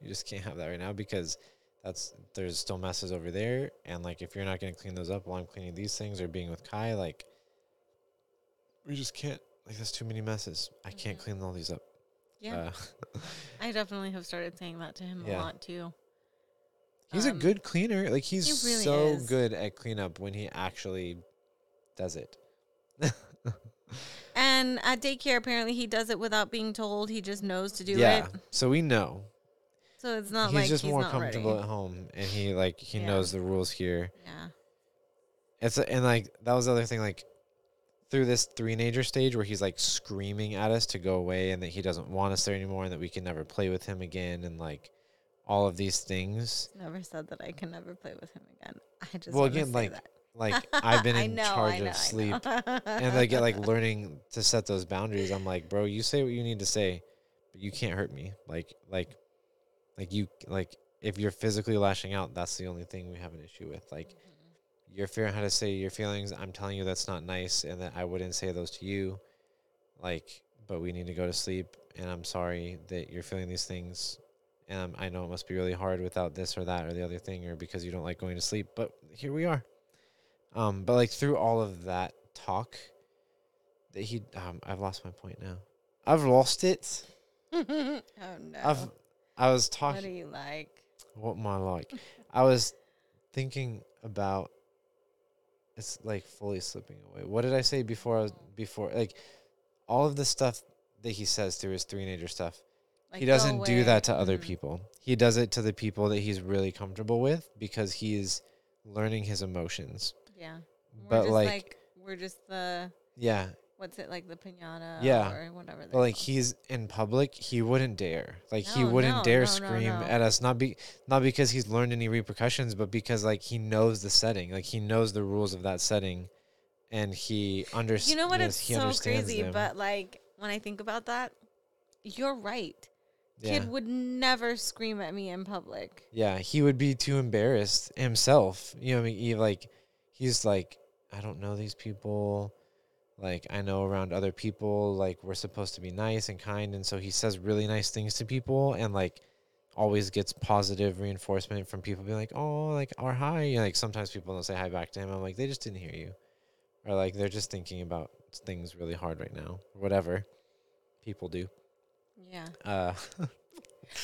you just can't have that right now because that's there's still messes over there and like if you're not going to clean those up while i'm cleaning these things or being with kai like we just can't. Like, there's too many messes. I can't Mhm. clean all these up. Yeah, Uh, I definitely have started saying that to him Yeah. a lot too. he's a Um, good cleaner. Like, he's he really so is. good at cleanup when he actually does it. And at daycare, apparently he does it without being told. He just knows to do yeah. it. So we know. So it's not he's like just he's just more comfortable ready. at home and he like he Yeah. knows the rules here. Yeah. It's and like that was the other thing like through this three-nager stage where he's like screaming at us to go away and that he doesn't want us there anymore and that we can never play with him again and like all of these things. Never said that I can never play with him again. I just Well, again, like, that. Like I've been in know, charge know, of sleep and like get like learning to set those boundaries. I'm like, bro, you say what you need to say, but you can't hurt me. Like like like you like if you're physically lashing out, that's the only thing we have an issue with. Like Mm-hmm. you're figuring how to say your feelings. I'm telling you that's not nice and that I wouldn't say those to you. Like, but we need to go to sleep and I'm sorry that you're feeling these things. And I know it must be really hard without this or that or the other thing or because you don't like going to sleep, but here we are. Um, but like through all of that talk that he um I've lost my point now. I've lost it. oh no. I've I was talking. what do you like? what am I like? I was thinking about it's like fully slipping away. What did I say before I was before like all of the stuff that he says through his three-nager stuff. Like, he doesn't do that to other Mhm. people. He does it to the people that he's really comfortable with because he's learning his emotions. Yeah. We're But just like, we're just the yeah, what's it like the pinata Yeah. or whatever. but like he's in public, he wouldn't dare. Like he wouldn't no, dare no, no, scream no. at us not be not because he's learned any repercussions, but because like he knows the setting. Like he knows the rules of that setting and he understands you know what? It's so crazy, them. but like when I think about that, you're right. yeah. Kid would never scream at me in public. Yeah, he would be too embarrassed himself. You know, what I mean, he like he's like, I don't know these people. Like I know around other people, like we're supposed to be nice and kind, and so he says really nice things to people, and like always gets positive reinforcement from people being like, oh, like or hi. Like sometimes people don't say hi back to him. I'm like, they just didn't hear you, or like they're just thinking about things really hard right now, or whatever. People do. Yeah. Uh,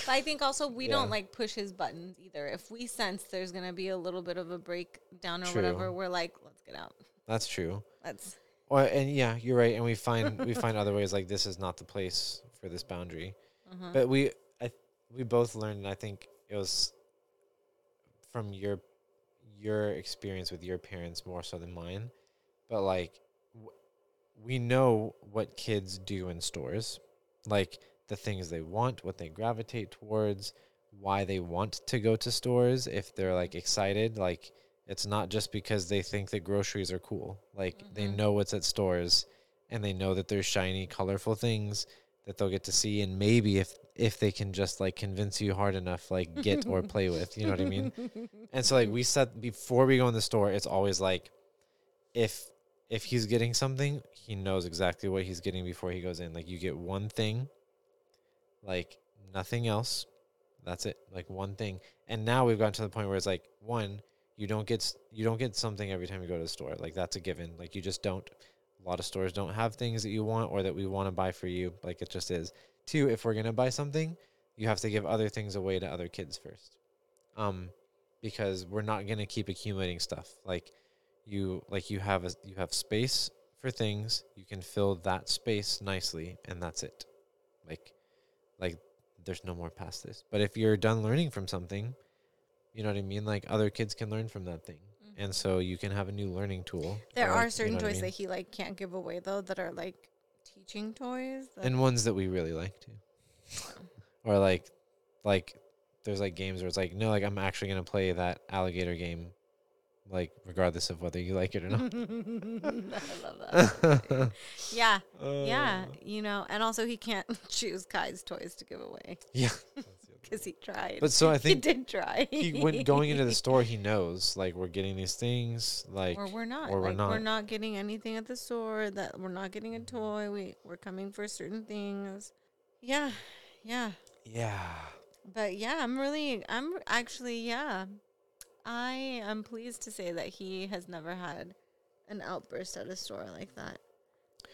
But I think also we Yeah. don't like push his buttons either. If we sense there's gonna be a little bit of a breakdown or True. whatever, we're like, let's get out. that's true. Let's Well, and yeah, you're right. And we find we find other ways like this is not the place for this boundary. uh But we, I, we both learned. And I think it was from your your experience with your parents more so than mine. But like, w- we know what kids do in stores, like the things they want, what they gravitate towards, why they want to go to stores. If they're like excited, like it's not just because they think that groceries are cool. Like they Mhm. know what's at stores, and they know that there's shiny, colorful things that they'll get to see, and maybe if if they can just like convince you hard enough, like get or play with. You know what I mean? And so like we set before we go in the store, it's always like if if he's getting something, he knows exactly what he's getting before he goes in. Like you get one thing, like nothing else. That's it. Like one thing. And now we've gotten to the point where it's like one, you don't get you don't get something every time you go to the store. Like that's a given. Like you just don't. A lot of stores don't have things that you want or that we want to buy for you. Like it just is. Two, if we're gonna buy something, you have to give other things away to other kids first. Um, because we're not gonna keep accumulating stuff. Like you like you have a you have space for things. You can fill that space nicely, and that's it. Like like there's no more past this. But if you're done learning from something, you know what I mean. Like other kids can learn from that thing, mm-hmm. and so you can have a new learning tool. There are like, you certain know what I toys mean? that he like can't give away though that are like teaching toys. And ones that we really like too. or like like there's like games where it's like no like i'm actually going to play that alligator game like regardless of whether you like it or not I love that. yeah, yeah, Uh, you know, and also he can't choose Kai's toys to give away yeah because he tried. but so i think he did try. he when going into the store he knows like we're getting these things like or we're not. or we're like, We're not. not getting anything at the store. That we're not getting a toy. We we're coming for certain things. Yeah, yeah. yeah But yeah, I'm really, I'm actually, yeah. I am pleased to say that he has never had an outburst at a store like that.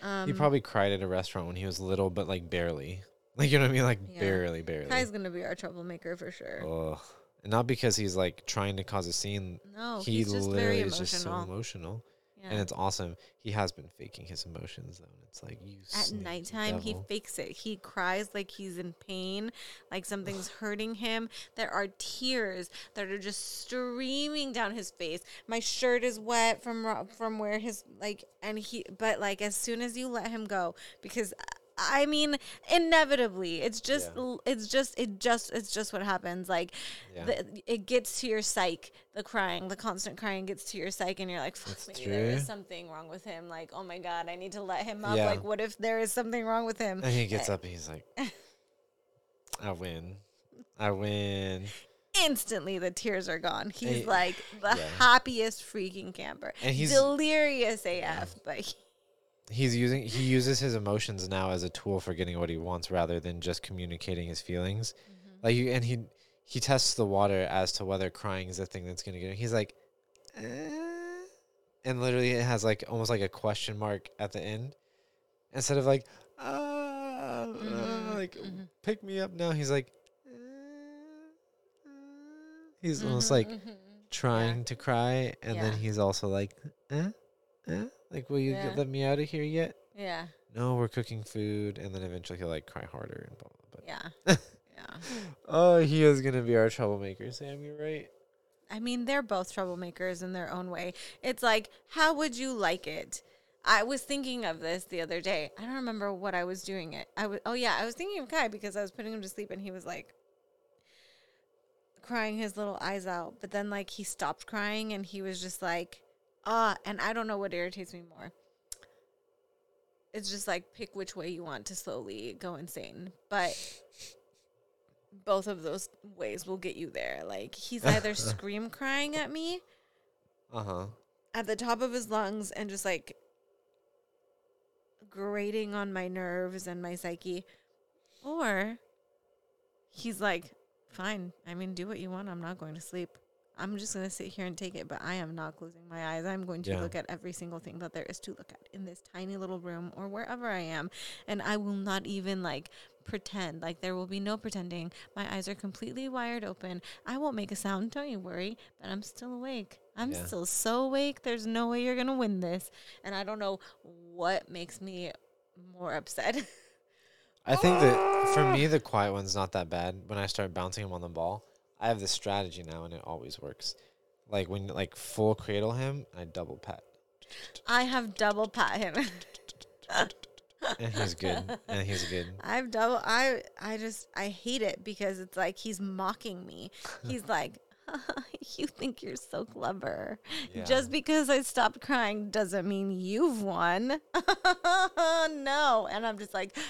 Um, he probably cried at a restaurant when he was little, but like barely. Like you know what I mean? Like Yeah. barely, barely. Kai's gonna be our troublemaker for sure. And not because he's like trying to cause a scene. No, he he's just literally very is just so emotional. Yeah. And it's awesome. He has been faking his emotions though. And it's like you At nighttime, he fakes it. He cries like he's in pain, like something's hurting him. There are tears that are just streaming down his face. My shirt is wet from from where his like, and he. But like, as soon as you let him go, because uh, I mean, inevitably, it's just, Yeah. it's just, it just, it's just what happens. Like, Yeah. the, it gets to your psyche. The crying, the constant crying gets to your psyche, and you're like, "Fuck, That's maybe there is something wrong with him. Like, oh my god, I need to let him up. Yeah. Like, what if there is something wrong with him? And he gets eh. up and he's like, I win. I win. Instantly, the tears are gone. He's like the happiest freaking camper. And he's delirious AF, but he- he's using he uses his emotions now as a tool for getting what he wants rather than just communicating his feelings. Mm-hmm. Like you, and he he tests the water as to whether crying is the thing that's gonna get him. He's like, eh, and literally it has like almost like a question mark at the end instead of like, ah, uh, Mhm, like mhm. pick me up now. He's like, eh, uh. he's almost Mhm, like mhm. trying to cry, and then he's also like, eh, eh, like, will you Yeah. get, let me out of here yet? yeah, No, we're cooking food, and then eventually he'll like cry harder and blah blah. blah. yeah, yeah. Oh, he is gonna be our troublemaker, Sam. You're right. I mean, they're both troublemakers in their own way. It's like, how would you like it? I was thinking of this the other day. I don't remember what I was doing it. I was oh yeah, I was thinking of Kai because I was putting him to sleep and he was like crying his little eyes out. But then like he stopped crying and he was just like, ah, and I don't know what irritates me more. It's just like pick which way you want to slowly go insane. But both of those ways will get you there. Like he's either scream crying at me Uh huh. at the top of his lungs and just like grating on my nerves and my psyche, or he's like, fine, I mean, do what you want. I'm not going to sleep. I'm just going to sit here and take it, but I am not closing my eyes. I'm going to Yeah. look at every single thing that there is to look at in this tiny little room or wherever I am. And I will not even like pretend. Like there will be no pretending. My eyes are completely wired open. I won't make a sound. Don't you worry. But I'm still awake. I'm Yeah. still so awake. There's no way you're going to win this. And I don't know what makes me more upset. I think that for me, the quiet one's not that bad. When I start bouncing him on the ball, I have this strategy now, and it always works. Like when like full cradle him, I double pat, I have double pat him. and he's good. and he's good. I've double I I just I hate it because it's like he's mocking me. He's like you think you're so clever. Yeah. Just because I stopped crying doesn't mean you've won. no. And I'm just like, you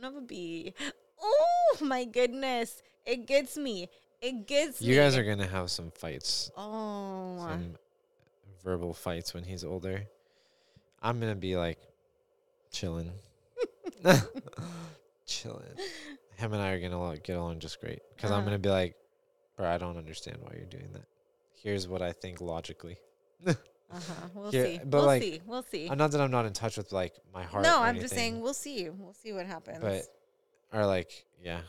son of a bee. Oh my goodness. It gets me. It gets me. You guys are gonna have some fights, Oh. some verbal fights when he's older. I'm gonna be like chilling, chilling. Him and I are gonna get along just great because I'm Uh-huh. gonna be like, bro, I don't understand why you're doing that. Here's what I think logically. Uh-huh. We'll Yeah, see. but, we'll like, see. We'll see. Uh, Not that I'm not in touch with like my heart. No, I'm just saying we'll see. We'll see what happens. but or like yeah,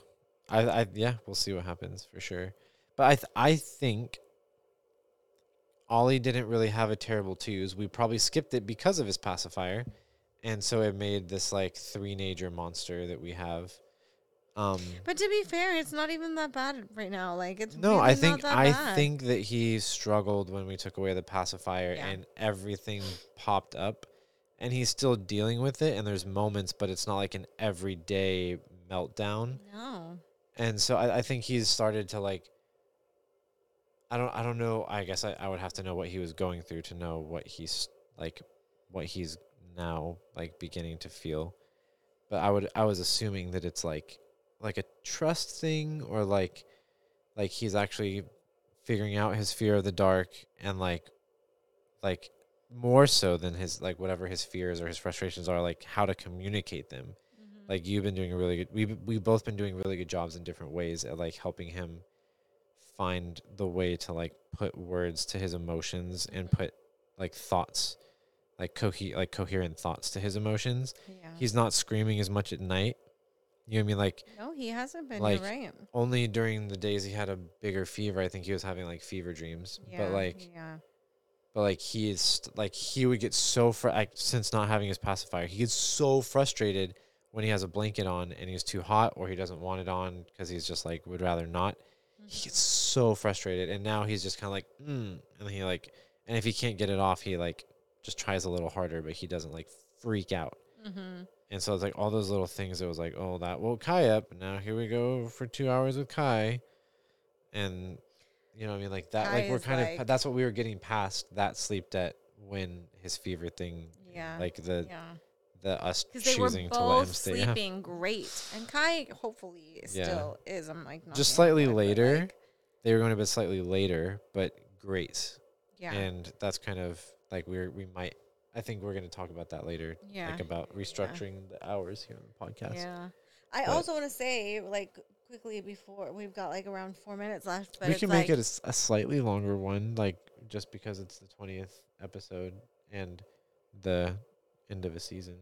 I I yeah, we'll see what happens for sure. But I th- I think Ollie didn't really have a terrible twos. We probably skipped it because of his pacifier, and so it made this like three-nager monster that we have. Um, But to be fair, it's not even that bad right now. Like it's no, really I think that I bad. think that he struggled when we took away the pacifier Yeah. and everything popped up, and he's still dealing with it. And there's moments, but it's not like an everyday meltdown. no. And so I, I think he's started to like I don't I don't know I guess I, I would have to know what he was going through to know what he's like what he's now like beginning to feel but I would I was assuming that it's like like a trust thing or like like he's actually figuring out his fear of the dark and like like more so than his like whatever his fears or his frustrations are like how to communicate them. Like you've been doing a really good we we both been doing really good jobs in different ways at like helping him find the way to like put words to his emotions and put like thoughts like cohe- like coherent thoughts to his emotions. Yeah. He's not screaming as much at night. You know what I mean? Like no, he hasn't been. like, right. only during the days he had a bigger fever, I think he was having like fever dreams. Yeah. But like yeah. but like he is st- like he would get so fr- like, since not having his pacifier, he gets so frustrated when he has a blanket on and he's too hot or he doesn't want it on because he's just like would rather not. He gets so frustrated and now he's just kind of like mm, and he like and if he can't get it off, he like just tries a little harder, but he doesn't like freak out. Mm-hmm. And so it's like all those little things. It was like, oh, that woke Kai up. Now here we go for two hours with Kai, and you know, what I mean, like that. Kai like we're kind of that's what we were getting past that sleep debt when his fever thing, Yeah. like the yeah. The us Because they were choosing to let him both yeah. sleeping great, and Kai hopefully Yeah. still is. I'm like not Just slightly that, later. like, They were going to be slightly later, but great. yeah. And that's kind of like we're we might. I think we're going to talk about that later. Yeah. Like about restructuring the hours here on the podcast. Yeah. I But- also want to say, like, quickly before we've got like around four minutes left, but we can like, make it a slightly longer one, like just because it's the twentieth episode and the end of a season.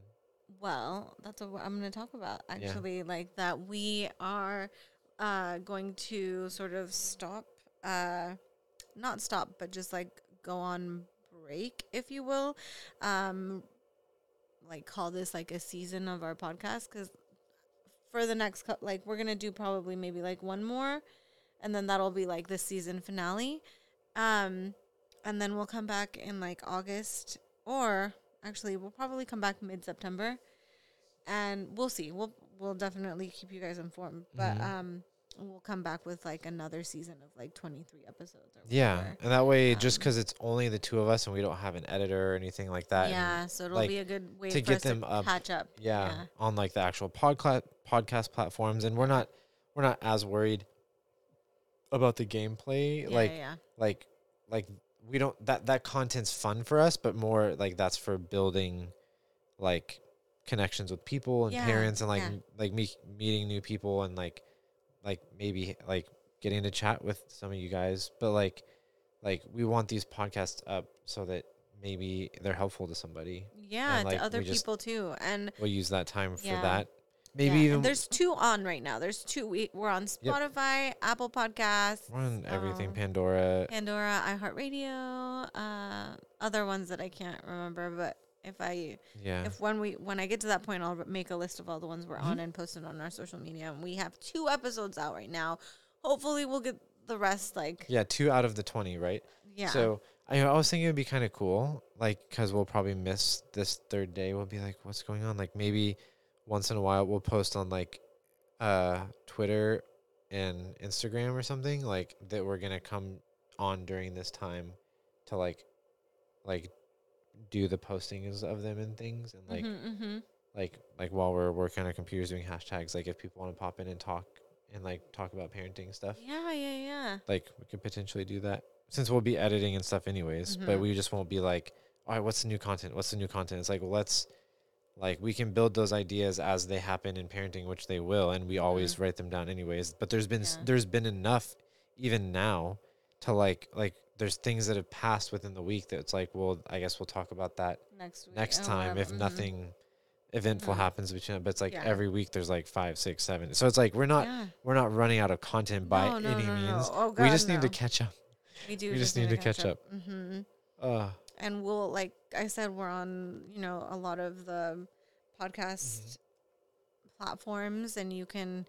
Well, that's what I'm going to talk about Yeah. actually. Like that we are uh, going to sort of stop, uh, not stop, but just like go on break, if you will. Um, like call this like a season of our podcast because for the next cou- like we're gonna do probably maybe like one more, and then that'll be like the season finale. Um, and then we'll come back in like August or actually we'll probably come back mid September, and we'll see. We'll we'll definitely keep you guys informed, but Mhm. um, we'll come back with like another season of like twenty three episodes. Or Yeah, whatever. and that way, just Um, because it's only the two of us and we don't have an editor or anything like that. yeah. So it'll like, be a good way to for get us them to up, catch up. yeah, on like the actual podcast podcast platforms, and we're not we're not as worried about the gameplay. yeah, like yeah, yeah. like like we don't that that content's fun for us, but more like that's for building like connections with people and Yeah, parents and like yeah. like me meeting new people and like like maybe like getting to chat with some of you guys but like like we want these podcasts up so that maybe they're helpful to somebody Yeah, like, to other people too. And we'll use that time for Yeah. that maybe even and there's two on right now. There's two. We, we're on Yep. Spotify, Apple Podcasts, we're on everything um, pandora Pandora, iHeartRadio, uh, other ones that I can't remember. But if I yeah if when we when I get to that point, I'll make a list of all the ones we're Mm-hmm. on and post it on our social media. And we have two episodes out right now. Hopefully, we'll get the rest. Like yeah two out of the 20 right yeah, So I, I was thinking it'd be kind of cool, like, because we'll probably miss this third day. We'll be like, what's going on? Like, maybe once in a while we'll post on like uh, Twitter and Instagram or something, like, that we're going to come on during this time to like, like, do the postings of them and things. And like, mm-hmm, like, like while we're working on our computers doing hashtags, like, if people want to pop in and talk and like talk about parenting stuff yeah, yeah, yeah. like we could potentially do that since we'll be editing and stuff anyways but Mhm. we just won't be like all right what's the new content what's the new content it's like well let's like we can build those ideas as they happen in parenting which they will and we always write them down anyways but there's been s there's been enough even now to like like there's things that have passed within the week that it's like well i guess we'll talk about that Next week, next or time if mhm. nothing eventful Mhm. happens between but it's like Yeah. every week there's like five six seven so it's like we're not Yeah. we're not running out of content by No, no, any no, means Oh, we God, just need to catch up We do. we just need to catch up. Mm-hmm. uh And we'll, like I said, we're on, you know, a lot of the podcast platforms, and you can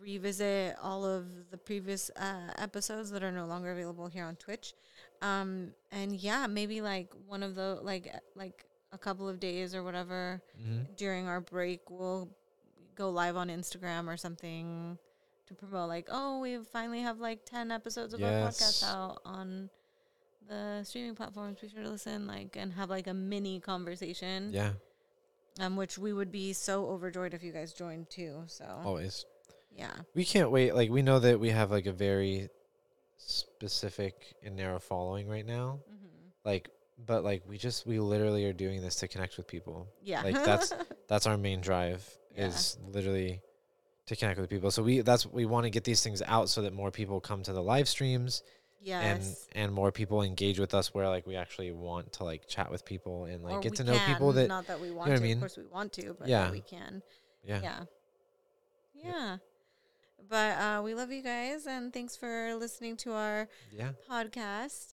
revisit all of the previous uh, episodes that are no longer available here on Twitch. Um, and yeah, maybe like one of the like uh, like a couple of days or whatever mhm. during our break, we'll go live on Instagram or something to promote like, oh, we finally have like 10 episodes of our podcast out on the streaming platforms. Be sure to listen, like, and have like a mini conversation. yeah Um, which we would be so overjoyed if you guys joined too. So always yeah, we can't wait like we know that we have like a very specific and narrow following right now. Mm-hmm. Like, but like we just we literally are doing this to connect with people. Yeah, like that's that's our main drive yeah. is literally to connect with people. So we that's we want to get these things out so that more people come to the live streams. Yes. And and more people engage with us where like we actually want to like chat with people and like or get to know can. people that not that we want you know to, I mean? of course we want to, but yeah. we can. Yeah. Yeah. Yeah. Yep. But uh, we love you guys, and thanks for listening to our yeah. podcast.